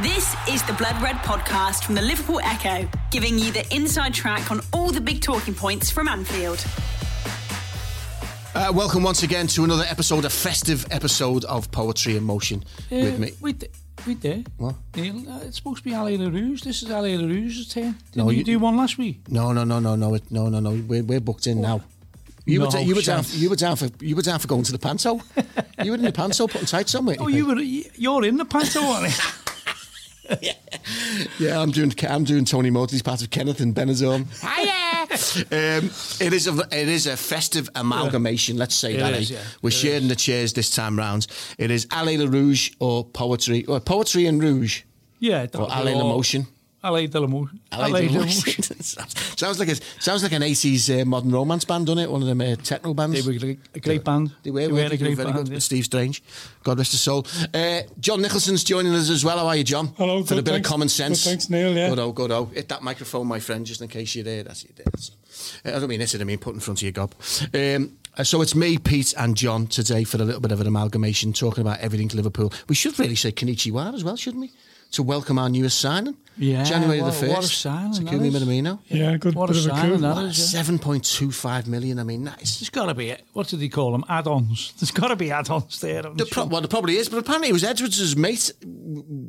This is the Blood Red podcast from the Liverpool Echo, giving you the inside track on all the big talking points from Anfield. Uh, welcome once again to another episode, a festive episode of Poetry in Motion with me. Wait, wait there. What? Neil, uh, it's supposed to be Ali LaRouge. This is Ali LaRouge's turn. Didn't No, you, you- do one last week? No, no, no, no, no, it- no, no, no. We're, we're booked in now. You were, No da- you were down. You were down for. You were down for going to the panto. you were in the panto putting tights on, mate. Oh, you were. You're in the panto, aren't you? Yeah, I'm doing. I'm doing Tony Motley's part of Kenneth and Benazone. Hiya. um, it is a. It is a festive amalgamation. Let's say It that. is, eh? yeah. We're It sharing the chairs this time round. It is Alley Le Rouge or poetry or poetry and rouge Yeah. or Alley Le Motion. Ali de la Motion. Alley Le Motion. sounds like a sounds like an 80s uh, modern romance band, doesn't it? One of them uh, techno bands. They were a great- a great band. They were, They weren't were a great very band, good. yeah. Steve Strange, God rest his soul. Uh, John Nicholson's joining us as well. How are you, John? Hello, For a bit thanks. of common sense. Good, thanks, Neil, yeah. Good, oh, good, oh. Hit that microphone, my friend, just in case you're there. That's it. That's. Uh, I don't mean hit it, I mean put in front of your gob. Um, uh, so it's me, Pete, and John today for a little bit of an amalgamation, talking about everything to Liverpool. We should really say Konichiwa as well, shouldn't we? To welcome our newest signing. Yeah, January what- the 1st. what a signing that Takumi is. Minamino. Yeah, good What a bit of a signing coup. that What, is, yeah. 7.25 million. I mean, that is There's got to be, what did he call them? Add-ons. There's got to be add-ons there. I'm The sure. well, there probably is, but apparently it was Edwards' mate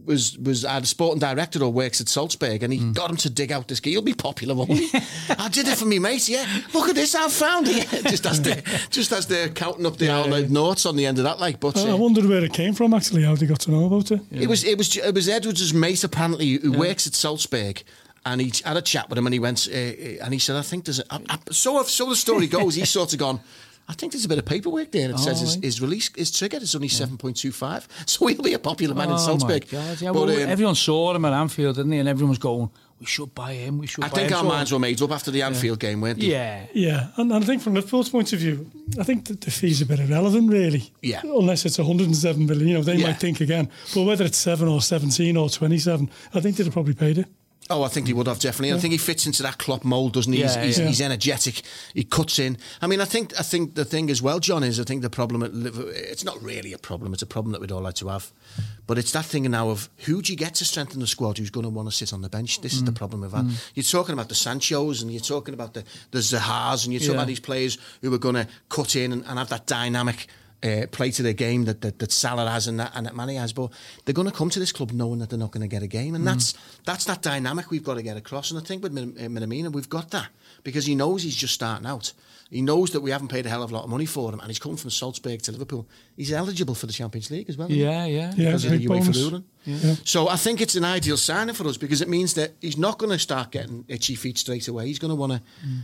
was was either sporting director or works at Salzburg, and he got him to dig out this guy. He'll be popular, won't he? I did it for me, mate. Yeah, look at this, I've found it. just as they just as they're counting up the Yeah, old yeah. notes on the end of that, like. But I, I uh, wondered where it came from, actually, how they got to know about it. it was it was it was Edwards' mate apparently who works at Salzburg. And he had a chat with him, and he went, uh, uh, and he said, "I think there's a, I, I, so. So the story goes, he's sort of gone. I think there's a bit of paperwork there. It says his, his release is triggered. It's only seven point two five, so he'll be a popular man in Oh, my Salzburg. Yeah, But, well, um, everyone saw him at Anfield, didn't they? And everyone was going, we should buy him, we should I buy think him. our So- minds were made up after the Anfield game, weren't they? Yeah. Yeah, and, and I think from Liverpool's point of view, I think that the fee's are a bit irrelevant, really. Yeah. Unless it's 107 million, you know, they Yeah. might think again. But whether it's 7 or 17 or 27, I think they'd have probably paid it. Oh, I think he would have definitely. I think he fits into that Klopp mould, doesn't he? he's, Yeah, he's, yeah. he's energetic. He cuts in. I mean, I think I think the thing as well, John, is I think the problem at Liverpool. It's not really a problem. It's a problem that we'd all like to have, but it's that thing now of who do you get to strengthen the squad? Who's going to want to sit on the bench? This is the mm. problem we've had. Mm. You're talking about the Sancho's and you're talking about the the Zahas and you're talking Yeah. about these players who are going to cut in and, and have that dynamic. Uh, play to the game that, that that Salah has and that and that Mane has, but they're going to come to this club knowing that they're not going to get a game, and that's that's that dynamic we've got to get across. And I think with Min- uh, Minamino, we've got that because he knows he's just starting out. He knows that we haven't paid a hell of a lot of money for him, and he's come from Salzburg to Liverpool. He's eligible for the Champions League as well. Yeah, yeah. Yeah, because of the UEFA ruling. Yeah. So I think it's an ideal signing for us because it means that he's not going to start getting itchy feet straight away. He's going to want to,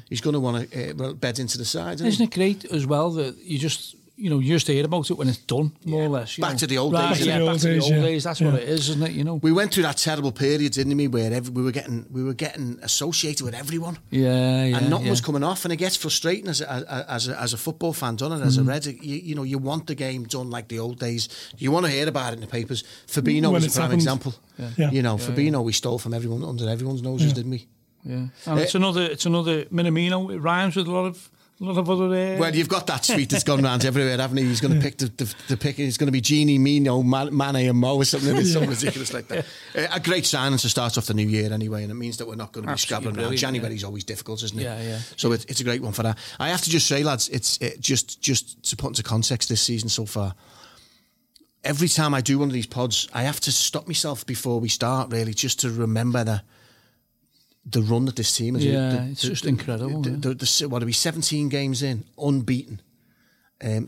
he's going to want to uh, bed into the side. isn't? Isn't it great as well that you just, you know, you just hear about it when it's done, more or less. Back know. to the old Right, days, Yeah, isn't it? back to the old yeah. days. That's Yeah. what it is, isn't it? You know. We went through that terrible period, didn't we, where every, we were getting we were getting associated with everyone. Yeah, yeah. and nothing yeah. was coming off, and it gets frustrating as a, as a, as a football fan, done it as Mm-hmm. a red. You, you know, you want the game done like the old days. You want to hear about it in the papers. Fabinho When was a prime happened. example. Yeah. You know, Fabinho we stole from everyone under everyone's noses, Yeah. didn't we? Yeah. And it's another, it's another Minamino. It rhymes with a lot of, a lot of. Well, you've got that tweet that's gone round everywhere, haven't you? He's going to pick the, the, the pick. It's going to be Gini, Mino, Man- Mane, and Mo or something. It's so ridiculous like that. Uh, a great signing to start off the new year anyway, and it means that we're not going to be scrabbling around. January's always difficult, isn't it? Yeah, yeah. So it, it's a great one for that. I have to just say, lads, it's it, just just to put into context this season so far. Every time I do one of these pods, I have to stop myself before we start, really, just to remember the the run that this team has. Yeah, the, it's just incredible, The, yeah. the, the, what are we? Seventeen games in, unbeaten. Um,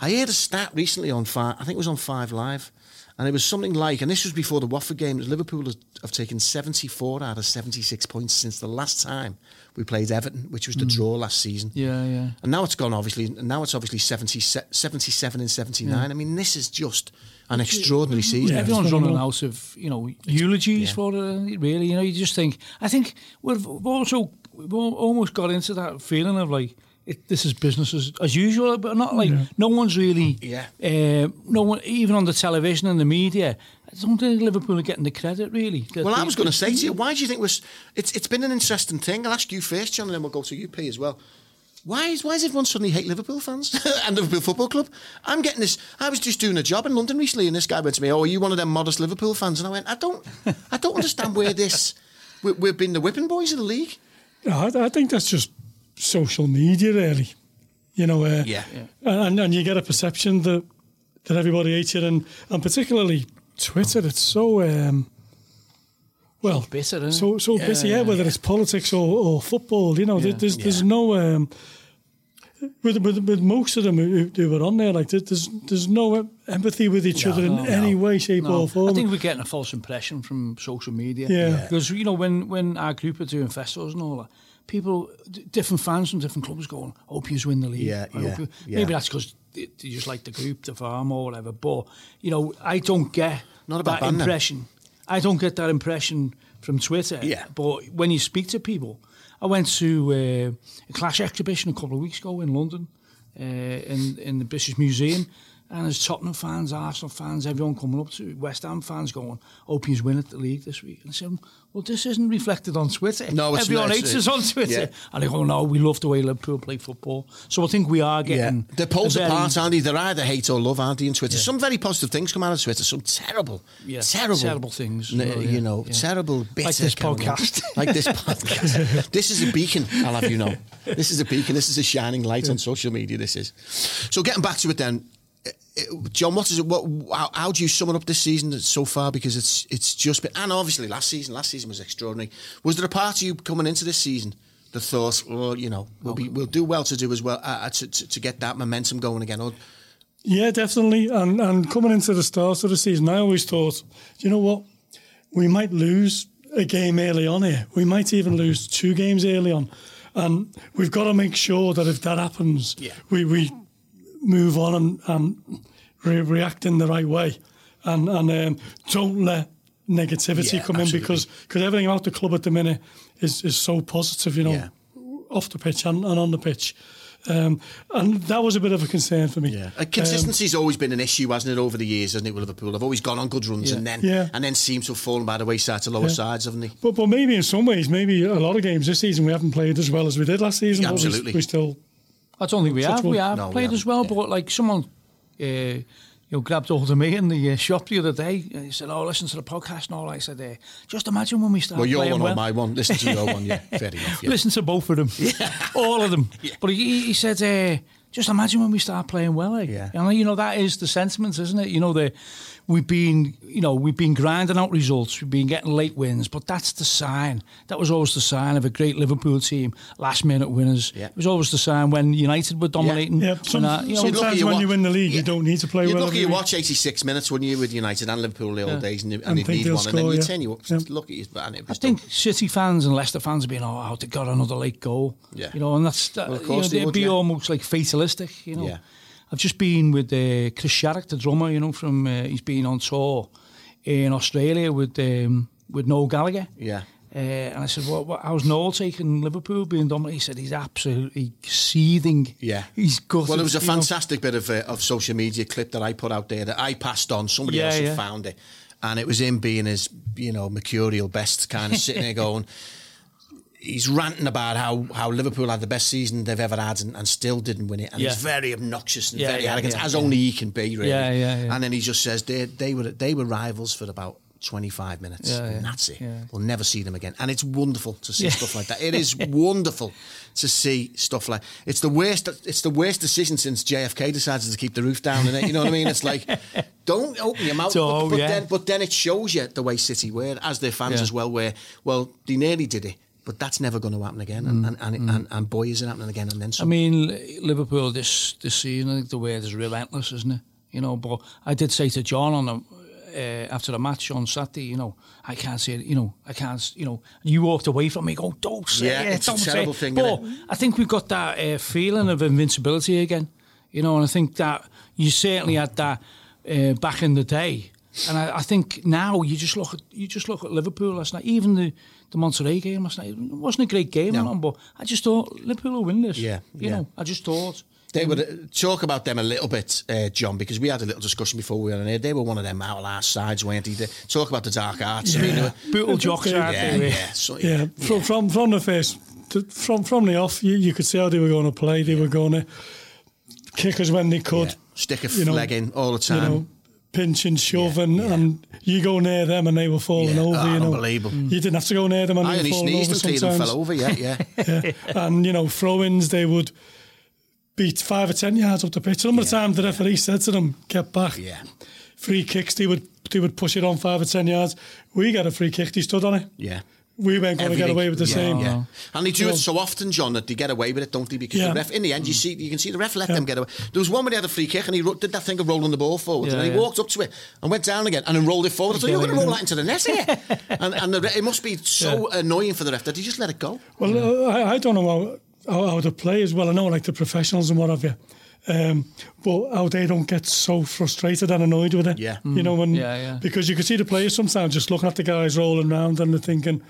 I heard a stat recently on five. I think it was on Five Live, and it was something like, and this was before the Watford game. Liverpool has, have taken seventy-four out of seventy-six points since the last time we played Everton, which was the draw last season. Mm. yeah, yeah. And now it's gone, obviously. And now it's obviously 70, 77 and 79. I mean, this is just an extraordinary season. Everyone's it's running out of you know eulogies yeah. for it. Really, you know, you just think. I think we've we've also we've almost got into that feeling of like. It, this is business as, as usual, but not like Yeah. no one's really, Yeah. uh, no one even on the television and the media. I don't think Liverpool are getting the credit really. that Well, I was going to say to you, why do you think was it's it's been an interesting thing? I'll ask you first, John, and then we'll go to you, P, as well. Why is why does everyone suddenly hate Liverpool fans and Liverpool Football Club? I'm getting this. I was just doing a job in London recently, and this guy went to me, "Oh, are you one of them modest Liverpool fans?" And I went, "I don't, I don't understand where this. we- We've been the whipping boys of the league. No, I, I think that's just social media, really. You know, uh, Yeah. And, and you get a perception that that everybody hates you, and, and particularly Twitter. It's so um, well bitter, isn't it? So so Yeah, busy, yeah. yeah, Whether yeah. it's politics or, or football, you know, there- Yeah. there's there's Yeah. no. Um, with, with, with most of them who, who were on there, like there's there's no empathy with each other in no, any way, shape, No, or form. I think we're getting a false impression from social media. Yeah. Yeah. Because, you know, when, when our group are doing festivals and all that, people, d- different fans from different clubs going, hope you win the league. Yeah, yeah, you-" yeah. Maybe that's because they, they just like the group, the farm or whatever. But, you know, I don't get Not about that impression. I don't get that impression from Twitter. Yeah. But when you speak to people, I went to uh, a Clash exhibition a couple of weeks ago in London, uh, in in the British Museum, and there's Tottenham fans, Arsenal fans, everyone coming up to West Ham fans going, "Hope he's winning the league this week." And I said, "Well, this isn't reflected on Twitter. No, it's everyone not, hates us on Twitter." yeah. And they go, "No, we love the way Liverpool play football." So I think we are getting They're poles very- apart, aren't they? They're either hate or love, aren't they? In Twitter, some very positive things come out of Twitter. Some terrible, Yeah, terrible, terrible things, n- well, yeah, you know, yeah. terrible. Bitter Like this podcast. like this podcast. this is a beacon. I'll have you know. This is a beacon. This is a shining light on social media. This is. So getting back to it then. Uh, uh, John, what is it? What? How, how do you sum it up this season so far? Because it's it's just been, and obviously last season, last season was extraordinary. Was there a part of you coming into this season that thought, well, you know, we'll be we'll do well to do as well uh, to, to to get that momentum going again? Or, Yeah, definitely. And and coming into the start of the season, I always thought, do you know what? We might lose a game early on here. We might even lose two games early on. And we've got to make sure that if that happens, Yeah. we, we move on and, and re- react in the right way. And, and um, don't let negativity Yeah, come absolutely. in because cause everything about the club at the minute is, is so positive, you know, Yeah. off the pitch and, and on the pitch. Um, and that was a bit of a concern for me. Uh, Um, consistency's always been an issue, hasn't it, over the years, hasn't it, with Liverpool? They've always gone on good runs Yeah. and then Yeah. and then seem to have fallen by the wayside to lower sides, haven't they? But but maybe in some ways, maybe a lot of games this season we haven't played as well as we did last season. but we- Absolutely. we, still. I don't think we have. wood. We have No, as well, yeah. but like someone, uh, you know, grabbed hold of me in the uh, shop the other day. And he said, "Oh, listen to the podcast." And all I said, uh, "Just imagine when we start Well, your one well." or my one. Listen to your one, yeah. Fair enough. Yeah. Listen to both of them, Yeah. all of them. But he, he said, "Just imagine when we start playing well." Like, Yeah. and you know that is the sentiment, isn't it? You know the we've been, you know, we've been grinding out results. We've been getting late wins, but that's the sign. That was always the sign of a great Liverpool team, last minute winners. Yeah. It was always the sign when United were dominating. Yeah, when some, that- you know, You'd look at sometimes your when wa- you win the league, Yeah. you don't need to play You'd well. look at you watch 86 minutes, wouldn't you, with United and Liverpool all Yeah. days, and, and, And they'd need they'll one, and then you'd yeah. turn you up, Yeah. look at you, and it I was think done. City fans and Leicester fans have been, oh, how they got another late goal. Yeah. You know, and that's, that, Well, of you course know, they they'd would, be yeah. almost like fatalistic, you know. Yeah. I've just been with uh, Chris Sharrock, the drummer, you know, from, uh, he's been on tour in Australia with um, with Noel Gallagher. Yeah. Uh, and I said, what, what, how's Noel taking Liverpool being dominated? He said he's absolutely seething. Yeah. He's gutted. Well, there was a you know. fantastic bit of uh, of social media clip that I put out there that I passed on. Somebody Yeah, else had yeah. found it, and it was him being his, you know, mercurial best, kind of sitting there going. He's ranting about how, how Liverpool had the best season they've ever had and, and still didn't win it, and Yeah. he's very obnoxious and Yeah, very yeah, arrogant, as only he can be, really. Yeah, yeah. And then he just says they they were they were rivals for about twenty five minutes, Yeah, and that's it. We'll never see them again, and it's wonderful to see stuff like that. It is wonderful to see stuff like it's the worst. It's the worst decision since JFK decided to keep the roof down. And you know what I mean? It's like don't open your mouth. So, but, but yeah. then, but then it shows you the way City were as their fans as well. Where well, they nearly did it, but that's never going to happen again. And and, and, and and boy, is it happening again? And then Mm, I mean, Liverpool this this season, I think the word is relentless, isn't it? You know, but I did say to John on the, uh, after the match on Saturday, you know, I can't say it, you know, I can't, you know, you walked away from me go, don't say Yeah, it, it's don't say terrible it. thing, But? I think we've got that uh, feeling of invincibility again, you know, and I think that you certainly had that uh, back in the day. And I, I think now you just look at you just look at Liverpool last night. Even the the Monterrey game last night it wasn't a great game, No. but I just thought Liverpool will win this. Yeah, you yeah. know, I just thought. They would talk about them a little bit, uh, John, because we had a little discussion before we were on air. They were one of them outlaw sides, weren't they? They talk about the dark arts. I mean, they were, Brutal jocks, aren't yeah, yeah, so, Yeah, from, from from the first the, from from the off, you, you could see how they were going to play. They were going to kick us when they could. Yeah. Stick a you know, leg in all the You time. know, pinch and shove, Yeah, and, yeah. and you go near them and they were falling Yeah. over. Oh, you uh, know, unbelievable. You didn't have to go near them and I they only sneezed over until fell over. Yeah, yeah. and you know, throw-ins they would beat five or ten yards up the pitch. Some of the time the referee said to them, "Get back." Yeah. Free kicks they would they would push it on five or ten yards. We got a free kick, they stood on it. Yeah. We weren't going to get away with the yeah, same. Yeah. And they do Well- it so often, John, that they get away with it, don't they? Because Yeah. the ref, in the end, you see, you can see the ref let Yeah. them get away. There was one where he had a free kick and he ro- did that thing of rolling the ball forward, Yeah, and he yeah. walked up to it and went down again and then rolled it forward. I thought you're going to roll that into the net here, and, and the, re- it must be so annoying for the ref that he just let it go. Well, uh, I, I don't know how, how, how the players, well, I know like the professionals and what have you, um, but how they don't get so frustrated and annoyed with it. Yeah. You know, when, Yeah, yeah. because you can see the players sometimes just looking at the guys rolling around and they're thinking,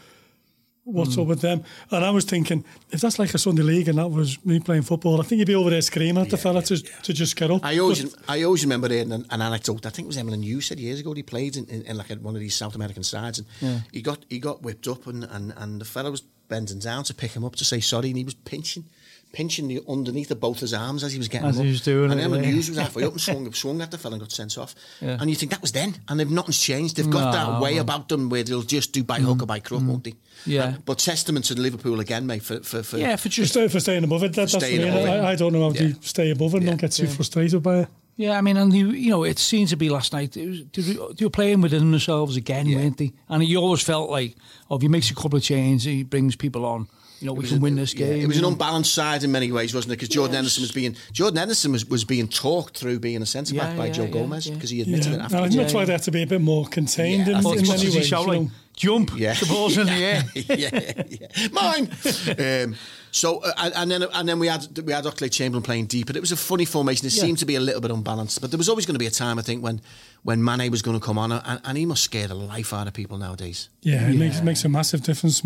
what's up hmm. with them? And I was thinking, if that's like a Sunday league and that was me playing football, I think you'd be over there screaming at the fella to, to just get up. I always, But- I always remember hearing an, an anecdote. I think it was Emlyn you said years ago. He played in, in, in like a, one of these South American sides, and he got he got whipped up, and, and, and the fella was bending down to pick him up to say sorry, and he was pinching, pinching the underneath of both his arms as he was getting As him he up. was doing and it, Emlyn yeah. Hughes was halfway up and swung, swung at the fella and got sent off. Yeah. And you think that was then, and they've nothing's changed. They've got that No. way about them where they'll just do by hook or by crook, won't they? Yeah. Uh, but testament to Liverpool again, mate. For for, for Yeah, for for, just stay, for staying above it, that, that's staying the above I, it. I don't know how Yeah. to stay above it and Yeah. don't get too Yeah. frustrated by it. Yeah, I mean, and you, you know, it seemed to be last night. It was, they, were, they were playing within themselves again, Yeah. weren't they? And you always felt like, oh, if he makes a couple of changes, he brings people on. You know, we can win this Yeah, game. it was an unbalanced side in many ways, wasn't it? Because Jordan Henderson was being Jordan Henderson was, was being talked through being a centre back Yeah, by yeah, Joe yeah, Gomez yeah. because he admitted Yeah. it And after. I the think game. that's why they have to be a bit more contained Yeah, in, in many he ways. shout you like? Jump! Yeah, The ball's in the air. yeah, yeah. mine. um, so uh, and- and then and then we had we had Oxlade Chamberlain playing deep, but it was a funny formation. It Yeah. seemed to be a little bit unbalanced, but there was always going to be a time I think when when Mane was going to come on, and, and he must scare the life out of people nowadays. Yeah, it makes makes a massive difference,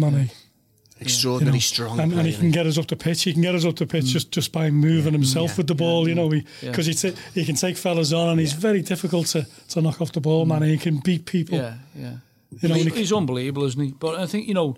Manny. Extraordinarily You know, strong, and, and he can get us up the pitch. He can get us up the pitch just, just by moving himself Yeah. with the ball. You know, Yeah. because he ta- he can take fellas on, and he's very difficult to, to knock off the ball, man. He can beat people. Yeah, yeah. You know, He- and he- he's unbelievable, isn't he? But I think you know,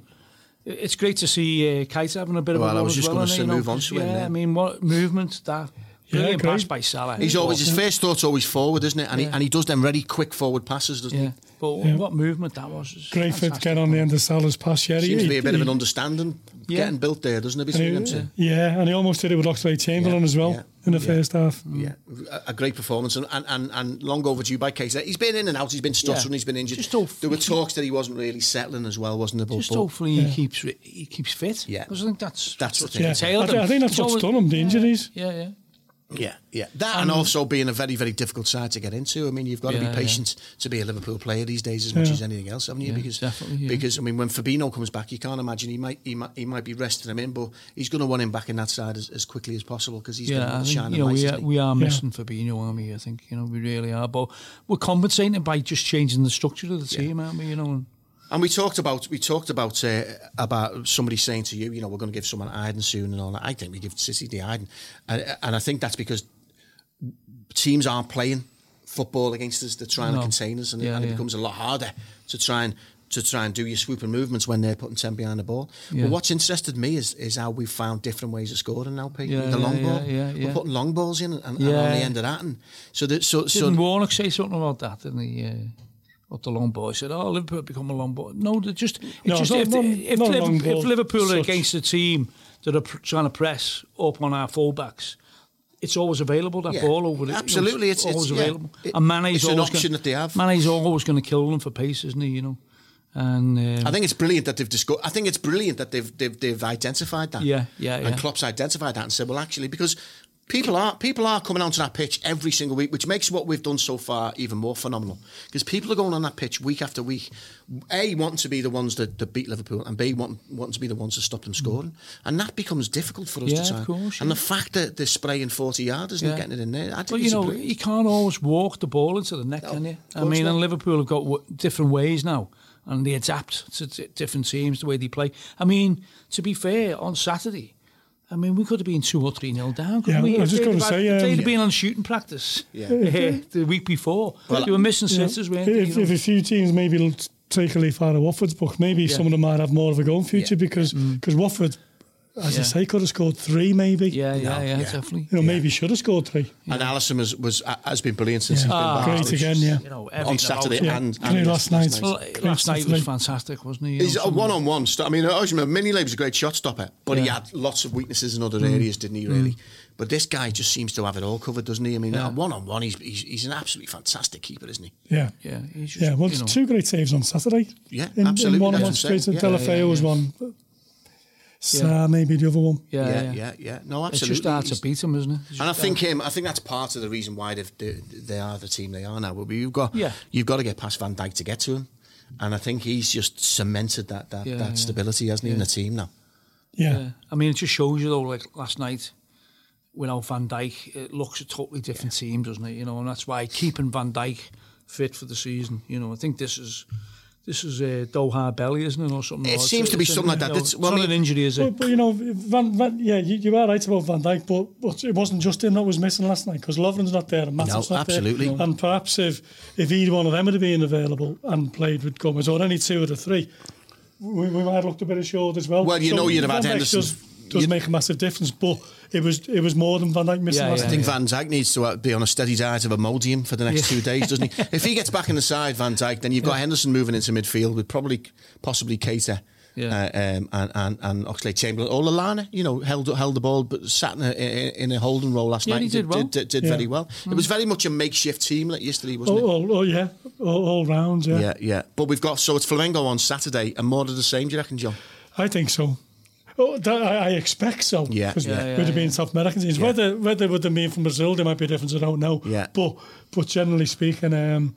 it's great to see uh, Keita having a bit of Well, a I was as just well, gonna say he, you know, move on 'cause, to him Yeah, then. I mean, what movement that brilliant great. pass by Salah. He's always his first thought's always forward, isn't it? And he and he does them very quick forward passes, doesn't yeah. he? But Yeah. what movement that was! It's great for to fantastic. get on the end of Salah's pass. Yeah, he- Seems to be a bit of an understanding Yeah. getting built there, doesn't it? and Between them two. yeah, and he almost did it with Oxlade Chamberlain Yeah, as well yeah, in the yeah. first half. Yeah, a, a great performance and, and, and, and long overdue by Case. He's been in and out. He's been stuttering. Yeah. He's been injured. Just there were talks that he wasn't really settling as well, wasn't there? But- Just but- hopefully he keeps he keeps fit. Yeah. because I think that's That's the what's thing. Yeah, entailed I, I think that's what's always- done him. The injuries. Yeah, yeah. Yeah, yeah. That and um, also being a very, very difficult side to get into. I mean, you've got to Yeah, be yeah. patient to be a Liverpool player these days as much Yeah. as anything else, haven't you? Yeah, because definitely, yeah. because I mean, when Fabinho comes back, you can't imagine he might he might he might be resting him in, but he's going to want him back in that side as, as quickly as possible because he's Yeah, been shining you know, we are, we are missing Fabinho, aren't we? I think, you know, we really are. But we're compensating by just changing the structure of the team, aren't we? You know, and And we talked about we talked about uh, about somebody saying to you, you know, we're going to give someone Iden soon and all that. I think we give City the Iden, and, and I think that's because teams aren't playing football against us; they're trying No. to contain us, and, Yeah, and it yeah. becomes a lot harder to try and to try and do your swooping movements when they're putting ten behind the ball. Yeah. But what's interested me is is how we've found different ways of scoring now, Pete. Yeah, the long yeah, ball, yeah, we're putting long balls in and, and on the end of that, and so that so so didn't Warnock say something about that? Didn't he? Uh, what the long ball? He said, "Oh, Liverpool become a long ball." No, they're just it's No, just not- if, not- if, not Liverpool, if Liverpool are against a team that are pr- trying to press up on our fullbacks. It's always available that Yeah, ball over the absolutely, It's, it's- always it's- yeah. available. It- and Mane's it's an always option gonna, that they have. Mane's always going to kill them for pace, isn't he? You know, and um, I think it's brilliant that they've discussed. I think it's brilliant that they've they've, they've identified that. Yeah, yeah, yeah. And yeah. Klopp's identified that and said, well, actually, because people are people are coming onto that pitch every single week, which makes what we've done so far even more phenomenal. Because people are going on that pitch week after week, a wanting to be the ones that, that beat Liverpool, and b wanting, wanting to be the ones that stop them mm. scoring, and that becomes difficult for us Yeah, to try. of course, And the fact that they're spraying forty yards and Yeah. getting it in there, I think Well, you know, brilliant. you can't always walk the ball into the net, No, can you? I mean, not. and Liverpool have got w- different ways now, and they adapt to t- different teams the way they play. I mean, to be fair, on Saturday, I mean, we could have been two or three nil down. couldn't Yeah, we? I was just they'd gonna have say, had- um, they'd have been on shooting practice Yeah. uh, the week before. they were missing sitters, weren't? If, you if a few teams maybe will take a leaf out of Watford's book, maybe some of them might have more of a go in future Yeah. because because Watford as Yeah. I say, could have scored three maybe. Yeah, yeah, No, yeah, yeah. definitely. You know, maybe should have scored three. And Alisson was, was has been brilliant since Yeah. he's been Ah, back. Great It's again, just- yeah. You know, On Saturday about Yeah. and, Great and last yes, night. Well, last night was fantastic, wasn't he? You He's know, a one on one. I mean, I always remember Minnie was a great shot stopper, but he had lots of weaknesses in other areas, didn't he? Really. But this guy just seems to have it all covered, doesn't he? I mean, one on one, he's, he's he's an absolutely fantastic keeper, isn't he? Yeah. Yeah, he's just, Yeah, well, you know, two great saves on Saturday. Yeah, in, absolutely, In One on one what I'm straight. saying. And Yeah, Deulofeu yeah, was yeah. one. Sa maybe the other one. yeah, yeah, yeah. yeah. yeah. No, It's just hard to beat him, isn't it? It's And I think hard. him. I think that's part of the reason why they've, they they are the team they are now. But you've got Yeah. you've got to get past Van Dijk to get to him, and I think he's just cemented that that, Yeah, that yeah. stability, hasn't he, in the team now? Yeah. Yeah. I mean, it just shows you though, like last night, without Van Dijk, it looks a totally different team, doesn't it? You know, and that's why keeping Van Dijk fit for the season. You know, I think this is this is a Doha belly, isn't it, or something? It Or seems it's- to be something like you that. know, it's well, I not an injury, is But, it? but you know, Van, Van yeah, you, you are right about Van Dijk, but, but it wasn't just him that was missing last night because Lovren's not there and Matip's No, not absolutely. there. And perhaps if if either one of them had been available and played with Gomez or any two of the three, we, we might have looked a bit assured as well. Well, you know you'd have had Henderson. Does, does You'd- make a massive difference, but it was it was more than Van Dijk missing Yeah, last yeah, I think night. Van Dijk needs to uh, be on a steady diet of Imodium for the next two days, doesn't he? If he gets back in the side, Van Dijk, then you've got Henderson moving into midfield with probably possibly Keita. Yeah. Uh, um, and, and and Oxlade Chamberlain or Lallana, you know, held held the ball but sat in a, in in a holding role last Yeah, night. he did well. Did, did, did Yeah. very well. It was very much a makeshift team like yesterday, wasn't Oh, it? oh, oh, yeah, all, all round, yeah. Yeah, yeah. But we've got so it's Flamengo on Saturday and more of the same. Do you reckon, John? I think so. Oh, that, I, I expect so. Yeah, 'cause yeah, yeah, would have yeah. been South American teams. Yeah. Whether whether would have been from Brazil, there might be a difference. I don't know. Yeah. But but generally speaking, um,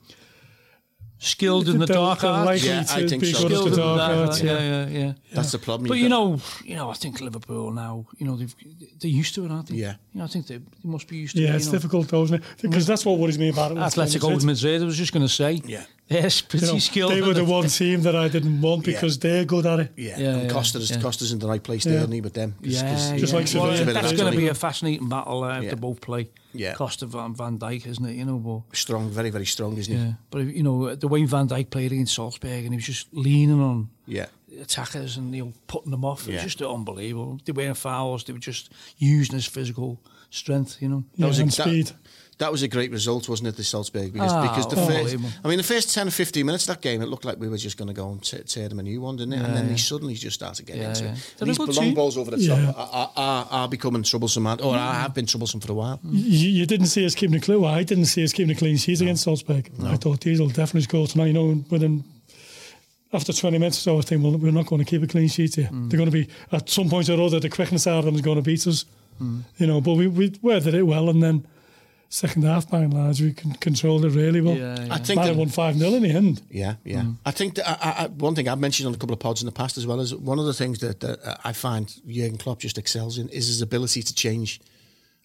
Skilled in the they're- dark they're arts. Yeah, I think so. Skilled in the dark dark arts, arts. yeah. Yeah, yeah, yeah. That's the problem. But You've you got- know, you know, I think Liverpool now, you know, they've, they're used to it, aren't they? Yeah. You know, I think they, they must be used to Yeah, it. it's know. difficult though, isn't it? Because that's what worries me about it. with Atletico Madrid. Madrid, I was just going to say. Yeah. Yes, pretty you know, skilled. They were the one team that I didn't want because yeah. they're good at it. Yeah, yeah and yeah, Costa's, yeah. Costa's in the right place there, yeah. isn't he, with them? Cause, yeah, cause, yeah. Just like well. That's going to be a fascinating battle uh, yeah. they both play. Yeah. Costa and Van Dijk, isn't it? You know, but strong, very, very strong, isn't yeah. he? But you know, the way Van Dijk played against Salzburg, and he was just leaning on yeah. attackers and you know putting them off. Yeah. It was just unbelievable. They weren't fouls. They were just using his physical strength. You know, yeah, that was and that, speed. That was a great result, wasn't it, the Salzburg? Because, Ah, because the first. I mean, the first 10 or 15 minutes of that game, it looked like we were just going to go and t- tear them a new one, didn't it? and Yeah, then they yeah. suddenly just started getting Yeah, into yeah. it. They're These long team. balls over the top are, are, are, are becoming troublesome, and- or I have been troublesome for a while. You, you didn't see us keeping a clue. I didn't see us keeping a clean sheet against Salzburg. I thought these will definitely score tonight. You know, within after 20 minutes or so, I think well, we're not going to keep a clean sheet here. They're going to be at some point or other. The quickness out of them is going to beat us. You know, but we we weathered it well, and then second half by and large we can control it really well. Yeah, yeah. I think Might won five 0 in the end. Yeah, yeah. I think that I, I, one thing I've mentioned on a couple of pods in the past as well is one of the things that, that uh, I find Jurgen Klopp just excels in is his ability to change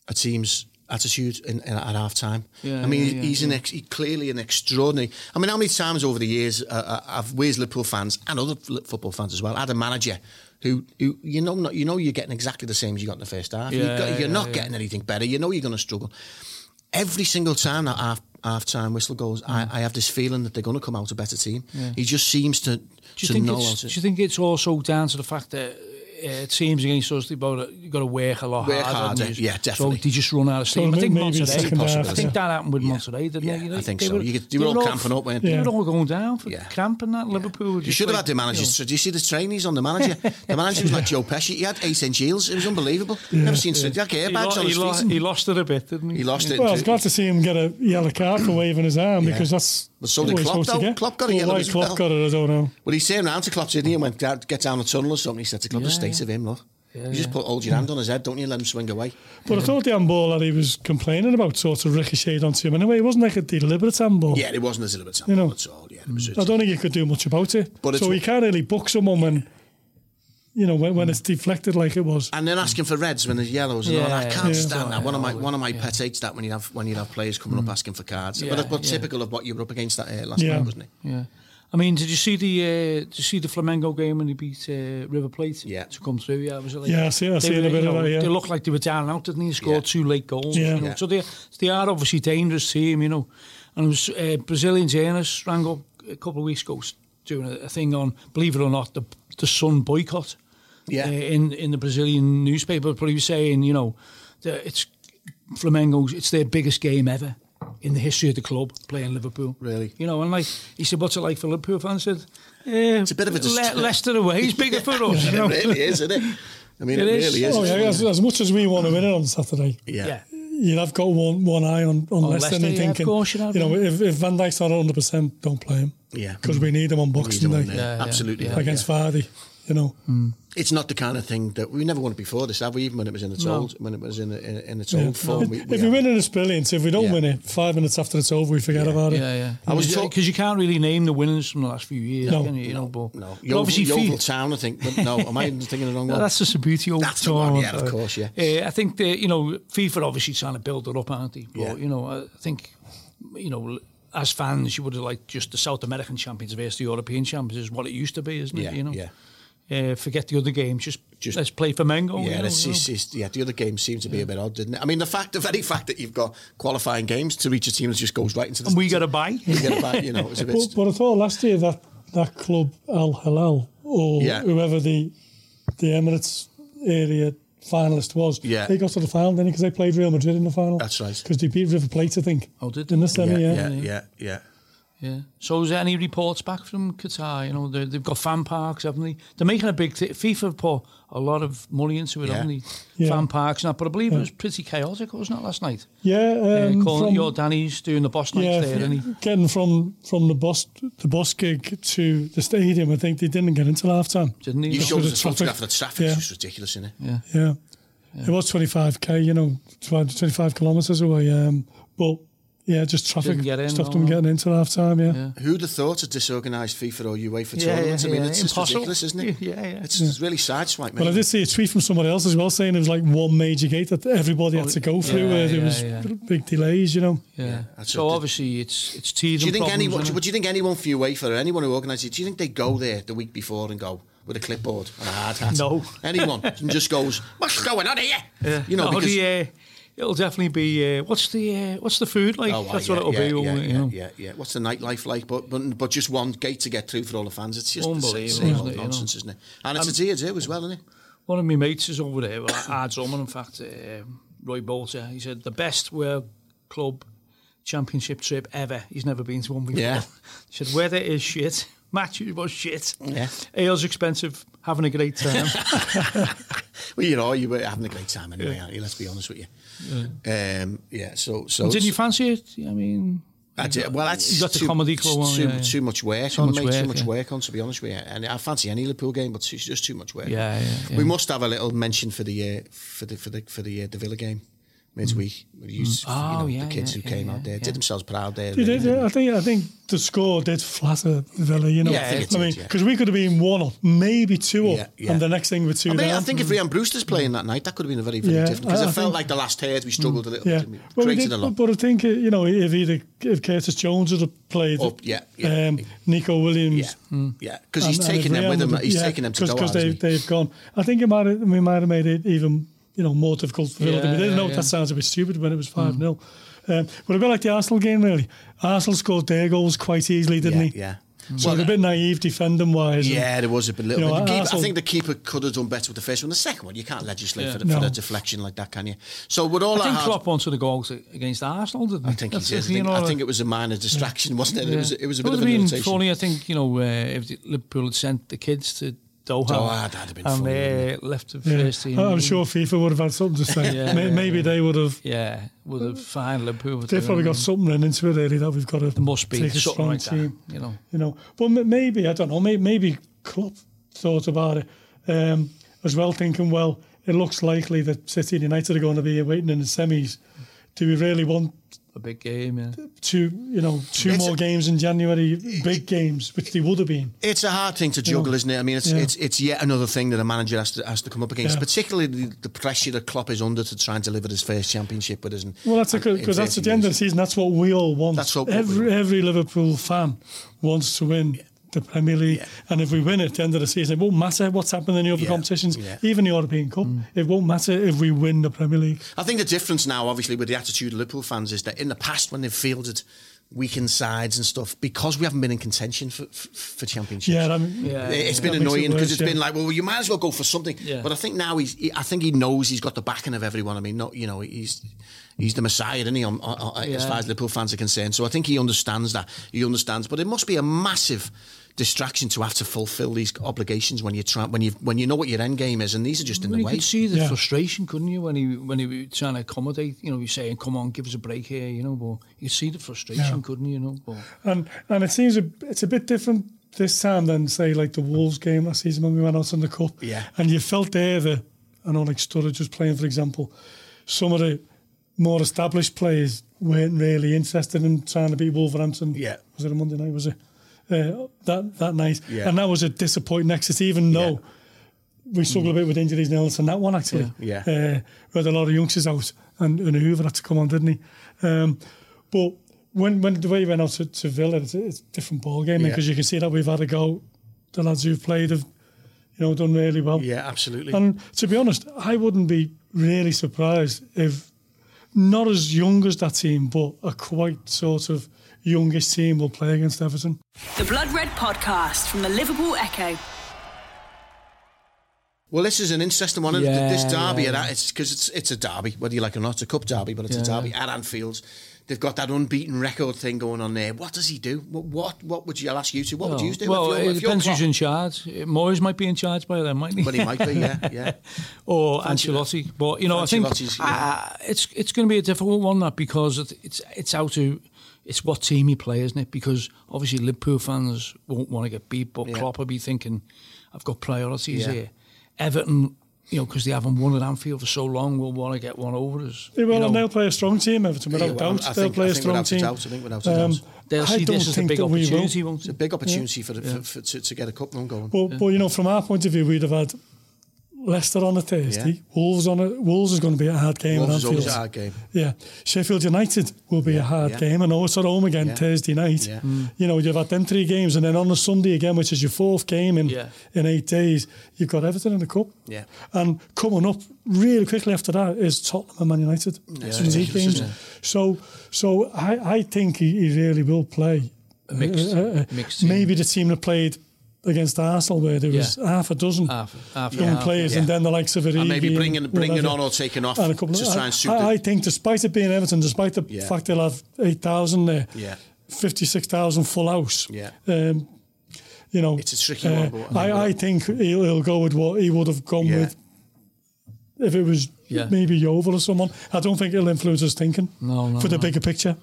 a team's attitude in, in, at half time. Yeah, I mean, yeah, he- yeah, he's an ex, he clearly an extraordinary. I mean, how many times over the years uh, uh, I've where's Liverpool fans and other football fans as well had a manager. Who, who you know not you know you're getting exactly the same as you got in the first half. Yeah, you've got, you're yeah, not yeah. getting anything better. You know you're going to struggle every single time that half half time whistle goes, I, mm. I have this feeling that they're going to come out a better team. He just seems to, Do you to think know it's, to. do you think it's also down to the fact that uh, teams against us, they've got to, you've got to work a lot Work harder. harder, haven't yeah, definitely. So they just run out of steam. So I think maybe Monterrey, second half, I think that happened with Yeah. Monterrey, didn't Yeah, it? You know, I think they so. were- You, could, you they were all all- cramping up, weren't They you? were all going down for Yeah. cramping that Liverpool. You just should have had the managers. you know, Did you see the trainees on the manager? The manager was like Joe Pesci. He had eight inch heels. It was unbelievable. Never seen such like he, airbags on he, his feet. he lost it a bit, didn't he? He lost it. Well, I was glad to see him get a yellow card for waving his arm because that's But so did what he's Klopp, though. Klopp got a Well, yellow why as Klopp got it, I don't know. Well, he turned around to Klopp, didn't he? And went, get down the tunnel or something. He said to Klopp, the Yeah, state yeah. of him, look. Yeah, you just yeah. put hold your hand on his head, don't you? Let him swing away. But I thought the handball that he was complaining about sort of ricocheted onto him anyway. It wasn't like a deliberate handball. Yeah, it wasn't a deliberate You know. at all. Yeah, it was I don't think you could do much about it. But so what- you can't really book someone when, you know, when, when it's deflected like it was. And then asking for reds when there's yellows and all. I can't yeah. stand that. One of my one of my pet hates that when you have when you have players coming up asking for cards. Yeah, but but yeah. typical of what you were up against that uh, last Yeah. night, wasn't it? Yeah. I mean, did you see the uh, did you see the Flamengo game when they beat uh, River Plate? Yeah. To come through, yeah. Was it like, yeah, I see, I see were, a bit know, of that, yeah. They looked like they were down out, didn't they? They scored yeah. two late goals. Yeah. You know? yeah. So they, they are obviously a dangerous team, you know. And it was uh, Brazilian Janus rang up a couple of weeks ago doing a, a thing on, believe it or not, the, the Sun boycott. Yeah. Uh, in, in the Brazilian newspaper, but he was saying, you know, that it's Flamengo's, it's their biggest game ever. In the history of the club playing Liverpool. Really? You know, and like he said, what's it like for Liverpool fans? Said, eh, It's a bit of a dist- Le- Leicester away is bigger for us. you know? it really is, isn't it? I mean, it, It is. really is. Oh, yeah, as, as much as we want to win it on Saturday, yeah. Yeah. you'd have got one one eye on, on Leicester, and Leicester, you're yeah, thinking, course you'd you know, if, if Van Dijk's not 100%, don't play him. Yeah. Because we need him on Boxing Need Day them on there. Yeah, yeah, Absolutely. yeah. against Vardy, you know. It's not the kind of thing that we never won it before this, have we? Even when it was in its No. old, when it was in, in, in its Yeah. old form. We, if we we have- win it, it's brilliant. If we don't Yeah. win it, five minutes after it's over, we forget about it. Yeah, yeah. I was Because talk- you can't really name the winners from the last few years, No. can you? you know, but, no, but Yeovil, obviously, Yeovil FIFA, Town, I think. But no, am I thinking the wrong one? that's just a beauty of That's the one, yeah, of course, yeah. Uh, I think that you know FIFA obviously trying to build it up, aren't they? But Yeah. you know, I think you know as fans, you would have liked just the South American champions versus the European champions is what it used to be, isn't yeah, it? You know, yeah. Uh, forget the other games, just, Just- let's play Flamengo. Yeah, you know, it's, you know. it's, it's, yeah, the other games seem to be a bit odd, didn't it? I mean, the fact, the very fact that you've got qualifying games to reach a team that just goes right into the. and we got to buy. we get it back, you know, it's a bit. But, but I thought last year that that club Al Hilal or Yeah. whoever the the Emirates area finalist was, Yeah. they got to the final, didn't because they played Real Madrid in the final. That's right. Because they beat River Plate, I think. Oh, did in the semi? yeah, Yeah, yeah, yeah, yeah. Yeah. So is there any reports back from Qatar? You know, they- they've got fan parks, haven't they? They're making a big thing. FIFA put a lot of money into it, Yeah. haven't they? Yeah. Fan parks and that. But I believe it was pretty chaotic, wasn't it, last night? Yeah, um, uh, calling from- your Danny's doing the boss nights yeah, there, and he getting from from the bus the bus gig to the stadium. I think they didn't get into half time. didn't he? You showed us the the traffic. photograph of the traffic, Yeah. it's just ridiculous, isn't it? yeah. Yeah. It was 25k, you know, 25 kilometres away. Um, but yeah, just traffic Didn't get in, stopped them no. getting into half time. Yeah. Yeah. Who'd have thought a disorganised FIFA or UEFA Yeah, tournament? yeah, I mean, yeah. it's just Impossible. ridiculous, isn't it? Yeah, yeah. It's, it's really sideswiped me. But I did see a tweet from somebody else as well saying it was like one major gate that everybody had to go through yeah, where there was yeah. big delays, you know. Yeah. that's so what obviously it's it's teething Do you think problems, anyone? isn't Would you think anyone for UEFA or anyone who organises it? Do you think they go there the week before and go with a clipboard and a hard hat? No. anyone and just goes, "What's going on here?" Yeah. You know, no, because the, uh, it'll definitely be. Uh, what's the uh, what's the food like? Oh, That's yeah, what it'll yeah, be. Yeah, you yeah, know. yeah, yeah. What's the nightlife like? But but but just one gate to get through for all the fans. It's just the Unbelievable, same isn't it, you know? isn't it? And it's a tier too as well, isn't it? One of my mates is over there. Well, Drummond, in fact, uh, Roy Bolter. He said the best World Club Championship trip ever. He's never been to one before. Yeah. He said weather is shit, matches was shit, Yeah. ale's expensive, having a great time. Well, you know, you were having a great time anyway, aren't you? Let's be honest with you. Yeah. Um, yeah. So so. Did you fancy it? I mean, I did, well, that's You got the too, comedy club on, too, yeah, yeah. too much work Too on, much mate. too work, much yeah. work on, to be honest with you. And I fancy any Liverpool game, but it's just too much work. Yeah, yeah, yeah. We must have a little mention for the uh, for the for the for the uh, the Villa game midweek. We used, you Oh, know, yeah, the kids yeah, who yeah, came yeah, out there yeah. did themselves proud there. They did, didn't I think I think the score did flatter Villa, you know. Yeah, I think it I did, mean, yeah. because we could have been one up, maybe two up, Yeah, yeah. and the next thing with two I mean, down. I think if Ryan Brewster's playing that night, that could have been a very, very Yeah, different. Because I- it I felt think- like the last third we struggled a little yeah, bit. We Well, we created did, a lot. but I think uh, you know if either if Curtis Jones had have played, Up, yeah, yeah. um, Neco Williams, yeah, yeah. Because he's and- and taking if them with him. He's taking them to go because they, hasn't he? they've gone. I think it might we might have made it even you know more difficult for Villa. Yeah, we didn't yeah, know yeah. that sounds a bit stupid when it was five 0 um, but a bit like the Arsenal game, really. Arsenal scored their goals quite easily, didn't yeah, he? yeah. So they're a bit naive defending wise. Yeah, there was a bit little. You know, bit. The keeper- I think the keeper could have done better with the first one. The second one, you can't legislate Yeah. for, the, for the deflection like that, can you? So with all I that, think hard- Klopp wanted the goals against Arsenal, didn't he? I think he That's did. I it, you think, know, I think it was a minor distraction, wasn't it? It was. It was a bit would of have an been irritation. funny. I think you know uh, if Liverpool had sent the kids to Doha, Doha, that'd have been and funny, uh, wouldn't left the Yeah. first team. I'm sure FIFA would have had something to say. Yeah, May- yeah, Maybe they would have. Yeah, would have fined Liverpool. They've probably got something in into it really that we've got to There must be take a something strong like team. that. You know, you know. But maybe I don't know. Maybe, maybe Klopp thought about it um, as well, thinking, well, it looks likely that City and United are going to be waiting in the semis. Do we really want a big game. Yeah. two, you know, two It's- more games in January, big games, which they would have been? It's a hard thing to juggle, isn't it? I mean, it's Yeah. it's it's yet another thing that a manager has to has to come up against, Yeah. particularly the, the pressure that Klopp is under to try and deliver his first championship with us. And, Well, that's because that's at the end of the season. That's what we all want. That's what- what we every want. every Liverpool fan wants to win the Premier League, Yeah. and if we win it at the end of the season, it won't matter what's happening in the other Yeah, competitions, yeah. even the European Cup. Mm. It won't matter if we win the Premier League. I think the difference now, obviously, with the attitude of Liverpool fans is that in the past, when they've fielded weakened sides and stuff because we haven't been in contention for for, for championships. Yeah, I mean, Yeah. It's been That makes it annoying because worse, it's yeah. been like, well, you might as well go for something. Yeah. But I think now he's, he, I think he knows he's got the backing of everyone. I mean, not you know, he's he's the messiah, isn't he? On, on, on- As far as Liverpool fans are concerned, so I think he understands that. He understands, but it must be a massive distraction to have to fulfil these obligations when you try when you when you know what your end game is, and these are just in Well, the you way. You could see the Yeah. frustration, couldn't you, when he when he was trying to accommodate? You know, he's saying, "Come on, give us a break here," you know. But you see the frustration, Yeah. couldn't you? You know, but And and it seems a, it's a bit different this time than say like the Wolves game last season when we went out in the cup. Yeah. And you felt there that I know like Sturridge was playing, for example, some of the more established players weren't really interested in trying to beat Wolverhampton. Yeah. Was it a Monday night? Was it uh, that that night? Yeah. And that was a disappointing exit, even though. We struggled a bit with injuries and illness in that one actually. Yeah. Uh, we had a lot of youngsters out and, and Hoever had to come on, didn't he? Um, but when when the way he went out to, to Villa, it's, a- it's a different ball game Yeah. because you can see that we've had a go. The lads who've played have, you know, done really well. yeah, absolutely. And to be honest, I wouldn't be really surprised if not as young as that team, but a quite sort of youngish team will play against Everton. The Blood Red Podcast from the Liverpool Echo. Well, this is an interesting one. Yeah, this derby, yeah, yeah. it's because it's it's a derby, whether you like it or not. It's a cup derby, but it's a derby at Anfield. They've got that unbeaten record thing going on there. What does he do? What what, what would you? I'll ask you to. What would you do? well, if you're, it if you're depends who's in charge. Moyes might be in charge by then, mightn't he? But he might be, yeah, yeah. or Fancy Ancelotti. But you know, I think yeah. uh, it's it's going to be a difficult one that because it's it's out to it's what team you play, isn't it? Because obviously Liverpool fans won't want to get beat, but Yeah. Klopp will be thinking, I've got priorities Yeah. here. Everton, you know, because they haven't won at Anfield for so long, will want to get one over us. They will, you know. and they'll play a strong team, Everton, without Yeah, well, doubt. I they'll think- play I a think strong team. Um, doubt, I think without a doubt. They'll I don't this as a big that we will. opportunity, won't It's a big opportunity for, the, for, for to, to get a cup run going. But, but you know, from our point of view, we'd have had Leicester on a Thursday, Yeah. Wolves on a Wolves is going to be a hard game Wolves at is always a hard game. Yeah, Sheffield United will be a hard yeah. game. I know it's at home again Yeah. Thursday night. Yeah. Mm. You know, you've had them three games, and then on a Sunday again, which is your fourth game in Yeah. in eight days, you've got Everton in the cup. Yeah. and coming up really quickly after that is Tottenham and Man United. it's Some league games. isn't? So, so I, I think he, he really will play. A mixed- uh, uh, uh mixed team. maybe the team that played against Arsenal, where there was Yeah. half a dozen Half- half- young yeah. players, and then the likes of Origi And maybe bringing bringing whatever. on or taking off And a couple to of, try and suit I, I think, despite it being Everton, despite the Yeah. fact they'll have 8,000 there, Yeah. 56,000 full house, Yeah. um, you know, It's a tricky uh, one, but I I, think he'll, he'll go with what he would have gone Yeah. with if it was Yeah. maybe Yeovil or someone. I don't think it'll influence his thinking No, no, for the no. bigger picture.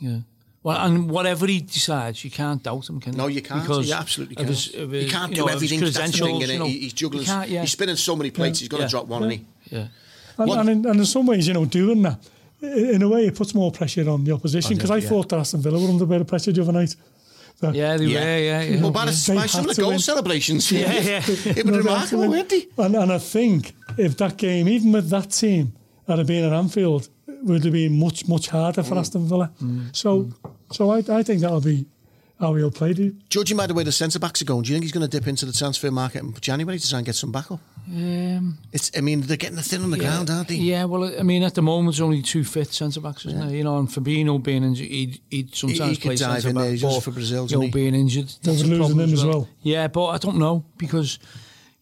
Yeah. Well, and whatever he decides, you can't doubt him, can you? No, you can't. Because you absolutely can't. his- of you can't you do know, everything. That's the thing, credentials, you know. He's juggling. You yeah. He's spinning so many plates. He's going to Yeah. drop one, isn't he? Yeah. And, and, in, and in some ways, you know, doing that, in a way, it puts more pressure on the opposition oh, because I yeah. thought that Aston Villa were under a bit of pressure the other night. That- Yeah, they were, yeah, yeah. Well, by, the, They by had some of the goal win. celebrations, Yeah, yeah. it was No, they had remarkable, weren't they? And, and I think if that game, even with that team, had it been at Anfield, it would have been much, much harder Mm. for Aston Villa. So, so I, I think that'll be how he'll play. Do? Judging by the way the centre backs are going, do you think he's going to dip into the transfer market in January to try and get some back up? Um, It's, I mean, they're getting the thin on the yeah, ground, aren't they? Yeah, well, I mean, at the moment, there's only two fit centre backs, isn't there? You know, and Fabinho being injured, he'd, he'd sometimes he play could dive centre in back. there, just for Brazil, you know, isn't he? being injured, that's We're a losing him as well. Yeah, but I don't know because.